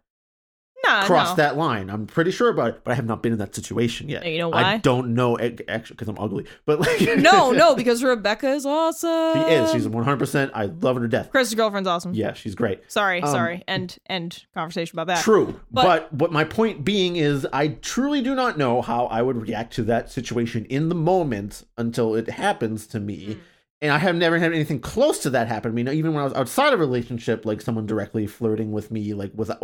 nah, cross no. that line. I'm pretty sure about it, but I have not been in that situation yet. You know why? I don't know actually because I'm ugly, but like no, no, because Rebecca is awesome. she is. She's 100. percent I love her to death. Chris's girlfriend's awesome. Yeah, she's great. Sorry, Um, sorry. End end conversation about that. True, But- but, but my point being is, I truly do not know how I would react to that situation in the moment until it happens to me. Hmm. And I have never had anything close to that happen to me. Now, even when I was outside of a relationship, like someone directly flirting with me, like without,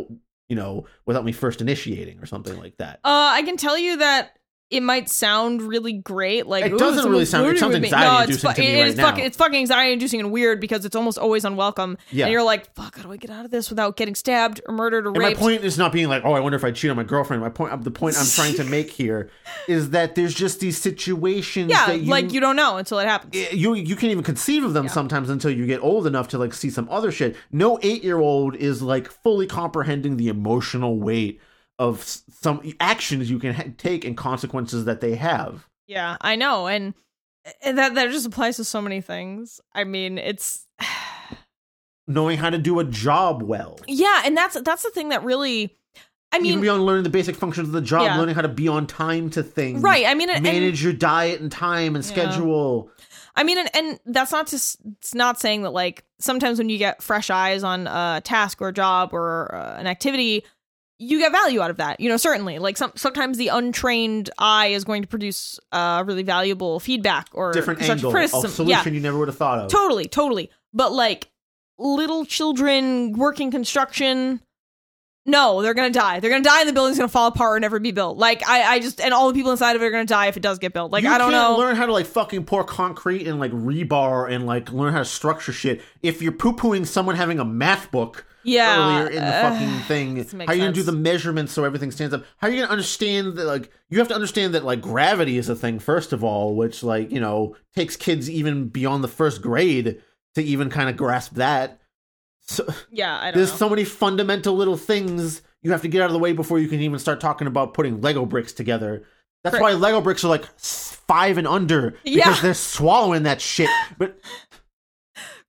you know, without me first initiating or something like that. Uh, I can tell you that it might sound really great. Like It doesn't really sound- it sounds anxiety No, it's inducing to me it right fucking now. it's fucking anxiety inducing and weird because it's almost always unwelcome. Yeah. and you're like, fuck, how do I get out of this without getting stabbed or murdered or And my point is not being like, oh, I wonder if I cheat on my girlfriend. My point, uh, the point I'm trying to make here, is that there's just these situations yeah, that you, like you don't know until it happens. Eh, you you can't even conceive of them sometimes until you get old enough to like see some other shit. No eight year old is like fully comprehending the emotional weight of some actions you can ha- take and consequences that they have. Yeah, I know, and, and that that just applies to so many things. I mean, it's Knowing how to do a job well. yeah, and that's that's the thing that really. I mean, Even beyond learning the basic functions of the job, Yeah. learning how to be on time to things. right? I mean, and, Manage your diet and time and Yeah. schedule. I mean, and, and that's not just it's not saying that like sometimes when you get fresh eyes on a task or a job or uh, an activity, you get value out of that. You know, certainly. Like some sometimes the untrained eye is going to produce uh, really valuable feedback or Different angle, a criticism. solution Yeah, you never would have thought of. totally, totally. But like little children working construction. No, they're gonna die. They're gonna die, and the building's gonna fall apart or never be built. Like I, I just, and all the people inside of it are gonna die if it does get built. Like you I don't can't know. learn how to like fucking pour concrete and like rebar and like learn how to structure shit if you're poo pooing someone having a math book Yeah, earlier in the uh, fucking thing. How are you gonna do the measurements so everything stands up? How are you gonna understand that like you have to understand that like gravity is a thing first of all, which like, you know, takes kids even beyond the first grade to even kind of grasp that. So yeah, I don't there's know. so many fundamental little things you have to get out of the way before you can even start talking about putting Lego bricks together. That's Right. why Lego bricks are like five and under because Yeah. they're swallowing that shit. But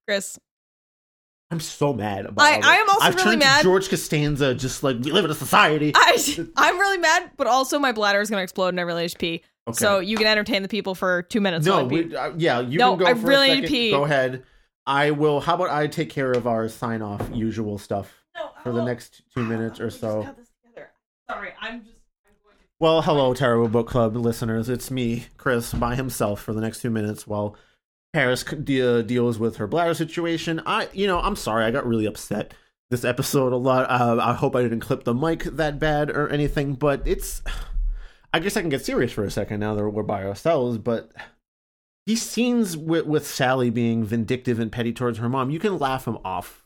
Chris. I'm so mad about. I- all I that. am also I've really turned mad- to George Costanza, just like we live in a society. I I'm really mad, but also my bladder is gonna explode and I really need to pee. Okay. So you can entertain the people for two minutes. no, while I pee. we, uh, yeah, you No, can go I for really a need to pee. Go ahead. I will. How about I take care of our sign off usual stuff No, for the next two minutes or so. cut this together. Sorry, I'm just. I'm to- Well, hello, Terrible Book Club listeners. It's me, Chris, by himself for the next two minutes while Paris de- deals with her bladder situation. I, you know, I'm sorry. I got really upset this episode a lot. Uh, I hope I didn't clip the mic that bad or anything, but it's. I guess I can get serious for a second now that we're by ourselves, but these scenes with, with Sally being vindictive and petty towards her mom, you can laugh them off.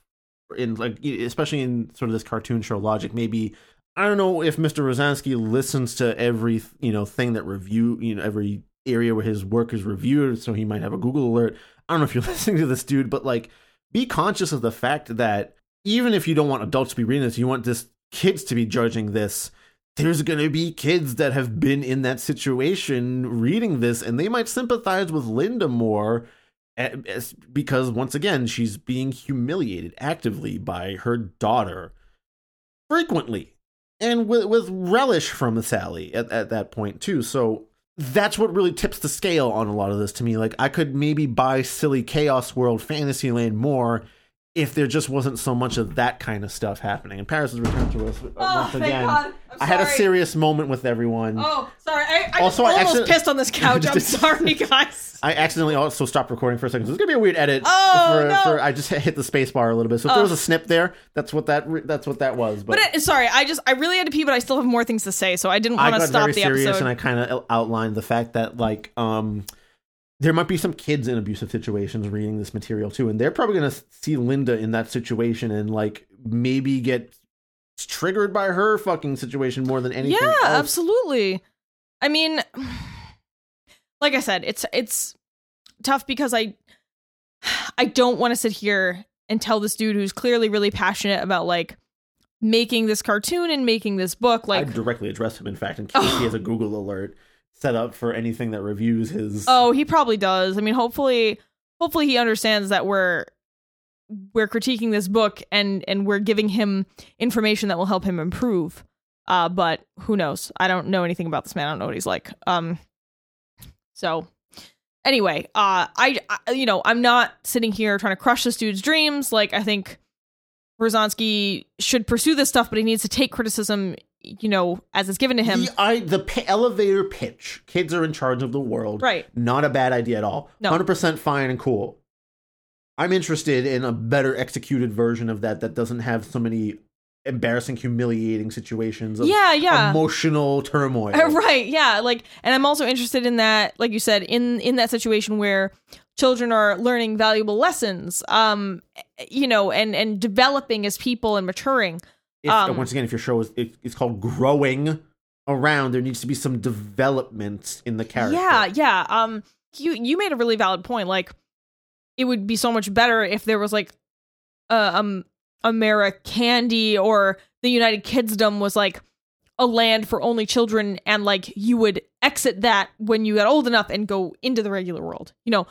In like, especially in sort of this cartoon show logic, maybe I don't know if Mr. Rosansky listens to every you know thing that review you know every area where his work is reviewed, so he might have a Google alert. I don't know if you're listening to this dude, but like be conscious of the fact that even if you don't want adults to be reading this, you want this kids to be judging this. There's gonna be kids that have been in that situation reading this, and they might sympathize with Linda more because once again she's being humiliated actively by her daughter frequently and with with relish from Sally at, at that point too. So that's what really tips the scale on a lot of this to me. Like I could maybe buy silly Chaos World Fantasyland more if there just wasn't so much of that kind of stuff happening. And Paris has returned to us uh, Oh, once thank again. God. I'm had a serious moment with everyone. Oh, sorry. I, I Also, I almost accident- pissed on this couch. I'm sorry, guys. I accidentally also stopped recording for a second. So it's gonna be a weird edit. Oh, for, no. for I just hit the space bar a little bit. So if there was a snip there, that's what that re- that's what that was. But, But it, sorry, I just I really had to pee, but I still have more things to say, so I didn't want to stop very the serious episode. and I kind of outlined the fact that like um there might be some kids in abusive situations reading this material too, and they're probably gonna see Linda in that situation and like maybe get triggered by her fucking situation more than anything. yeah, else. absolutely. I mean, like I said, it's it's tough because I I don't want to sit here and tell this dude who's clearly really passionate about like making this cartoon and making this book like I directly addressed him, in fact, in case he has a Google alert set up for anything that reviews his. Oh, he probably does. I mean, hopefully, hopefully he understands that we're we're critiquing this book and and we're giving him information that will help him improve. Uh, but who knows? I don't know anything about this man. I don't know what he's like. Um, so anyway, uh, I, I you know I'm not sitting here trying to crush this dude's dreams. Like I think Rosonsky should pursue this stuff, but he needs to take criticism, you know, as it's given to him. The, I, the p- elevator pitch. Kids are in charge of the world. Right. Not a bad idea at all. No. 100% fine and cool. I'm interested in a better executed version of that that doesn't have so many embarrassing, humiliating situations of Yeah, yeah. emotional turmoil. Uh, right yeah like and i'm also interested in that like you said in in that situation where children are learning valuable lessons um you know and and developing as people and maturing If, um, once again, if your show is it, it's called growing around, there needs to be some development in the character. yeah yeah um you you made a really valid point like it would be so much better if there was like uh, um Americandy or the United Kidsdom was like a land for only children and like you would exit that when you got old enough and go into the regular world. You know,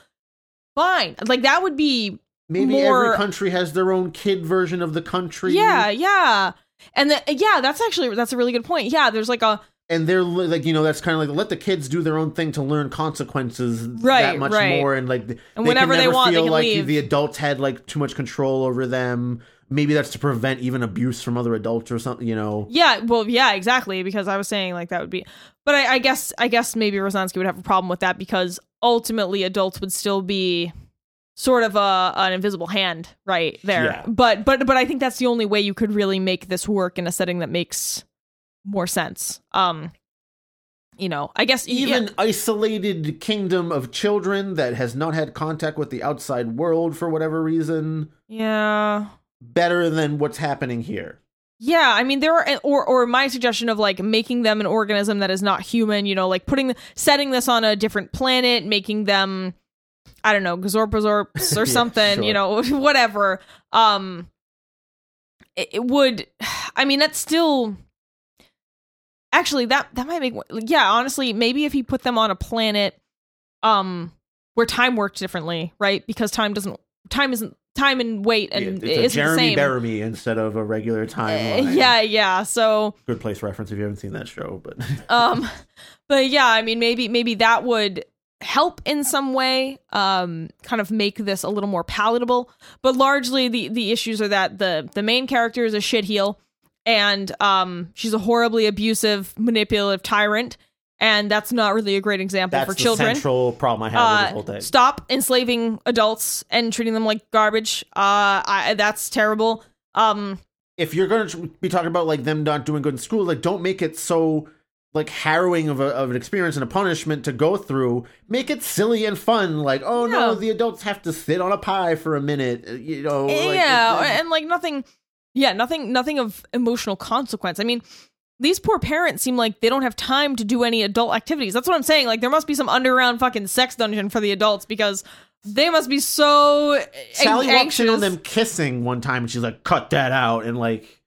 fine. Like that would be Maybe more- every country has their own kid version of the country. yeah, yeah. And the, yeah, that's actually that's a really good point. Yeah, there's like a and they're like you know that's kind of like let the kids do their own thing to learn consequences Right, that much right. more and like And they whenever can they want, they feel can like leave. the adults had like too much control over them maybe that's to prevent even abuse from other adults or something you know Yeah, well, yeah, exactly. Because I was saying like that would be, but I, I guess I guess maybe Rosansky would have a problem with that because ultimately adults would still be sort of a an invisible hand right there. Yeah. But but but I think that's the only way you could really make this work in a setting that makes more sense. Um, you know, I guess even yeah, isolated kingdom of children that has not had contact with the outside world for whatever reason yeah. better than what's happening here Yeah, I mean there are or or my suggestion of like making them an organism that is not human, you know, like putting setting this on a different planet, making them I don't know, Gazorpazorps or Yeah, something, sure. you know, whatever. Um it, it would I mean that's still Actually, that that might make yeah, honestly, maybe if he put them on a planet um where time worked differently, right? Because time doesn't time isn't time and weight and it's it a isn't the jeremy same. Bearimy instead of a regular Uh, yeah, yeah. So good place reference if you haven't seen that show but um but yeah i mean maybe maybe that would help in some way um kind of make this a little more palatable. But largely the the issues are that the the main character is a shitheel and um she's a horribly abusive manipulative tyrant and that's not really a great example that's for the children. central problem i have uh, whole thing. stop enslaving adults and treating them like garbage. Uh I, that's terrible. Um if you're going to be talking about like them not doing good in school, like don't make it so like harrowing of, a, of an experience and a punishment to go through. Make it silly and fun. Like, oh no, the adults have to sit on a pie for a minute. uh, You know, yeah it- it- and like nothing yeah nothing nothing of emotional consequence i mean these poor parents seem like they don't have time to do any adult activities that's what i'm saying like there must be some underground fucking sex dungeon for the adults because they must be so Sally an- walks in on them kissing one time, and she's like, "Cut that out!" And like,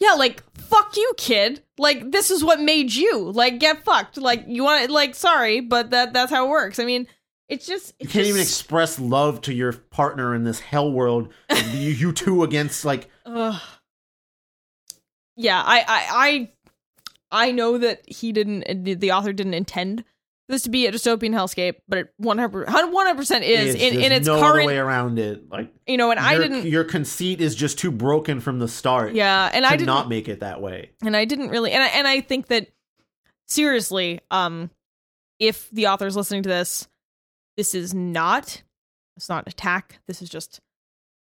yeah like fuck you kid like this is what made you like get fucked like you want it? like sorry but that that's how it works i mean it's just you can't even express love to your partner in this hell world. you, you two against like Ugh. Yeah, I, I, I, I know that he didn't. The, author didn't intend this to be a dystopian hellscape, but it 100 percent is It's- in, in its no other current. way around it. Like You know, and I didn't. Your conceit is just too broken from the start. Yeah, and to I didn't. not make it that way. and I didn't really. And I, and I think that seriously, um, if the author is listening to this, this is not. It's not an attack. This is just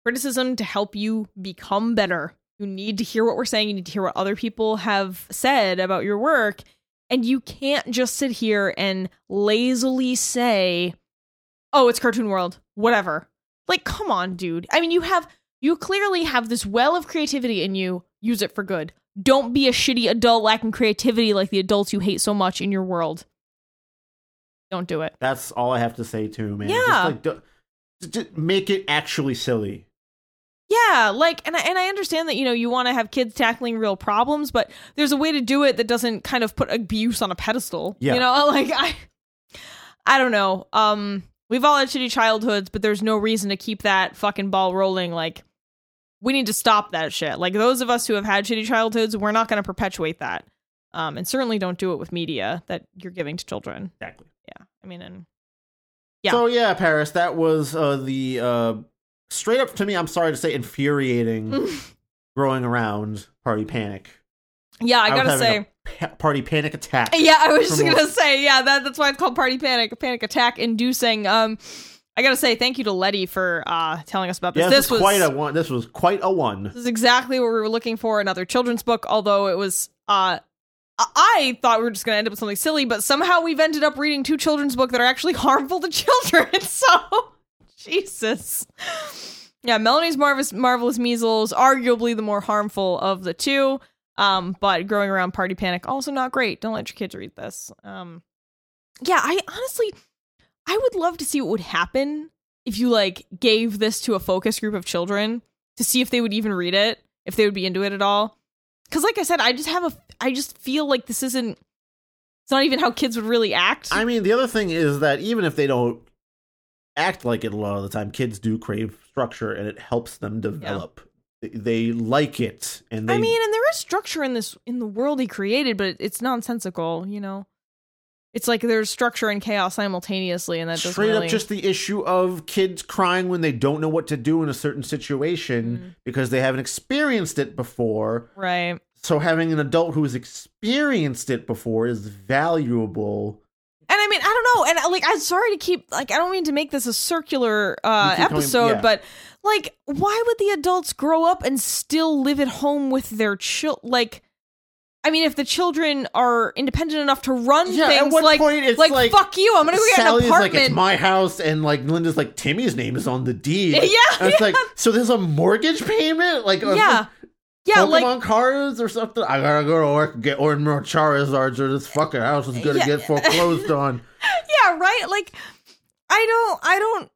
criticism to help you become better. You need to hear what we're saying. You need to hear what other people have said about your work. And you can't just sit here and lazily say, oh, it's Cartoon World, whatever. Like, come on, dude. I mean, you have, you clearly have this well of creativity in you. Use it for good. Don't be a shitty adult lacking creativity like the adults you hate so much in your world. Don't do it. That's all I have to say too, man. Yeah. Just like do- just make it actually silly. Yeah, like and I, and I understand that you know you want to have kids tackling real problems, but there's a way to do it that doesn't kind of put abuse on a pedestal. Yeah. You know, like I I don't know. Um we've all had shitty childhoods, but there's no reason to keep that fucking ball rolling like we need to stop that shit. Like those of us who have had shitty childhoods, we're not going to perpetuate that. Um and certainly don't do it with media that you're giving to children. Exactly. Yeah. I mean and Yeah. So yeah, Paris, that was uh, the uh, straight up to me. I'm sorry to say, infuriating growing around party panic. yeah, I was got to say pa- party panic attack. Yeah, I was just gonna all- say, yeah, that, that's why it's called party panic, panic attack inducing. Um, I gotta say, thank you to Letty for uh telling us about this. Yeah, this this, was quite a one. This was quite a one. this is exactly what we were looking for. Another children's book, although it was uh. I- I thought we were just to end up with something silly, but somehow we've ended up reading two children's books that are actually harmful to children. So, Jesus. Yeah, Melanie's Marvelous, Marvelous Measles, arguably the more harmful of the two. Um, but growing around party panic, also not great. Don't let your kids read this. Um, yeah, I honestly, I would love to see what would happen if you like gave this to a focus group of children to see if they would even read it, if they would be into it at all. Because, like I said, I just have a, I just feel like this isn't. It's not even how kids would really act. I mean, the other thing is that even if they don't act like it a lot of the time, kids do crave structure, and it helps them develop. They- They like it, and they I mean, and there is structure in this in the world he created, but it's nonsensical. You know, it's like there's structure and chaos simultaneously, and that doesn't straight really. up just the issue of kids crying when they don't know what to do in a certain situation Mm. because they haven't experienced it before. right. So having an adult who has experienced it before is valuable. And I mean, I don't know, and uh, like, I'm sorry to keep like, I don't mean to make this a circular uh, keep coming- episode, yeah. but like, why would the adults grow up and still live at home with their child? Like, I mean, if the children are independent enough to run Yeah, things, like, point it's like, like, fuck you, I'm gonna go get an Sally's apartment. like, it's my house, and like Linda's like, Timmy's name is on the deed. Yeah, And it's like, so there's a mortgage payment? Like, yeah, yeah, Pokemon like, cards or something? I gotta go to work and get or more Charizards, or this fucking house is gonna Yeah. get foreclosed on. yeah, right. Like, I don't, I don't.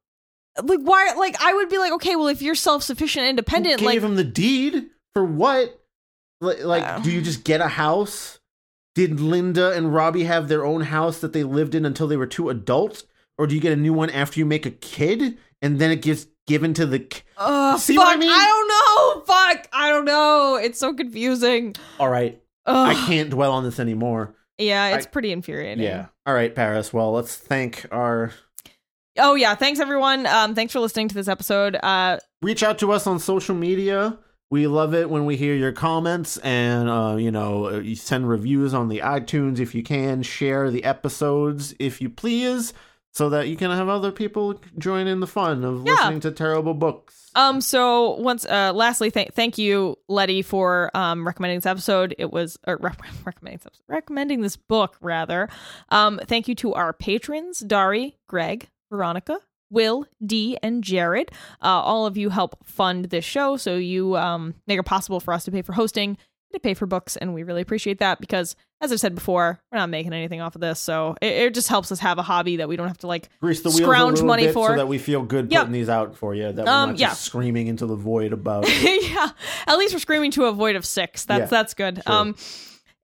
Like why? Like I would be like, okay, well, if you're self sufficient, Who independent, gave like him the deed for what? Like, like Uh. do you just get a house? Did Linda and Robbie have their own house that they lived in until they were two adults, or do you get a new one after you make a kid and then it gets given to the? Uh, See fuck, what I mean? I don't know. Fuck, I don't know. It's so confusing. All right, Ugh. I can't dwell on this anymore. Yeah, it's I- pretty infuriating. Yeah. All right, Paris. Well, let's thank our. Oh yeah. Thanks everyone. Um, thanks for listening to this episode. Uh, Reach out to us on social media. We love it when we hear your comments and, uh, you know, uh, you send reviews on the iTunes if you can. Share the episodes if you please, so that you can have other people join in the fun of Yeah. listening to terrible books. um. So once, uh, lastly, thank thank you, Letty, for um recommending this episode. It was or rec- recommending this episode, recommending this book rather. Um. Thank you to our patrons, Dari, Greg, Veronica. Will, D, and Jared. Uh, all of you help fund this show, so you um, make it possible for us to pay for hosting, to pay for books, and we really appreciate that because, as I said before, we're not making anything off of this, so it, it just helps us have a hobby that we don't have to like. Grease the Scrounge money bit for. so that we feel good Yep. putting these out for you. That we're Um, not just yeah. screaming into the void about. yeah, at least we're screaming to a void of six. That's Yeah, that's good. sure. Um,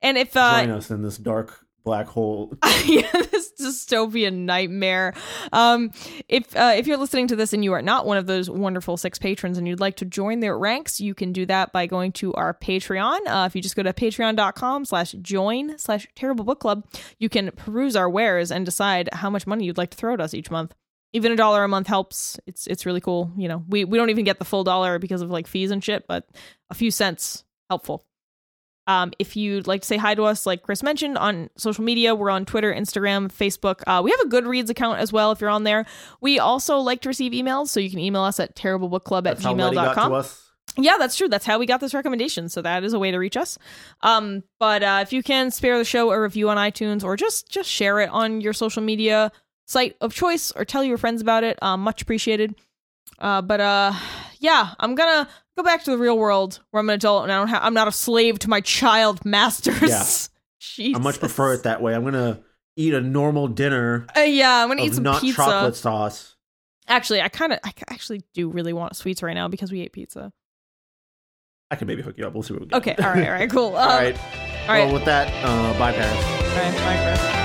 and if uh, Join us in this dark black hole. yeah, this dystopian nightmare. Um, if uh, if you're listening to this and you are not one of those wonderful six patrons and you'd like to join their ranks, you can do that by going to our Patreon. Uh, if you just go to patreon.com slash join slash terrible book club, you can peruse our wares and decide how much money you'd like to throw at us each month. Even a dollar a month helps. It's it's really cool. You know, we, we don't even get the full dollar because of like fees and shit, but a few cents helpful. Um, if you'd like to say hi to us, like Chris mentioned, on social media, we're on Twitter, Instagram, Facebook. Uh, we have a Goodreads account as well if you're on there. We also like to receive emails, so you can email us at terriblebookclub at That's how Letty gmail.com. Yeah, that's true. That's how we got this recommendation. So that is a way to reach us. Um, but uh, if you can spare the show a review on iTunes or just just share it on your social media site of choice or tell your friends about it, um, much appreciated. Uh, but uh, yeah, I'm gonna go back to the real world where I'm an adult and I don't have I'm not a slave to my child masters. Yeah. I much prefer it that way. I'm gonna eat a normal dinner Uh, yeah, I'm gonna eat some not pizza. chocolate sauce. Actually, I kind of, I actually do really want sweets right now because we ate pizza. I can maybe hook you up. We'll see what we get. Okay, all right, all right, cool. All right. all right, Well, with that, uh, bye, Paris. all right, bye, Chris.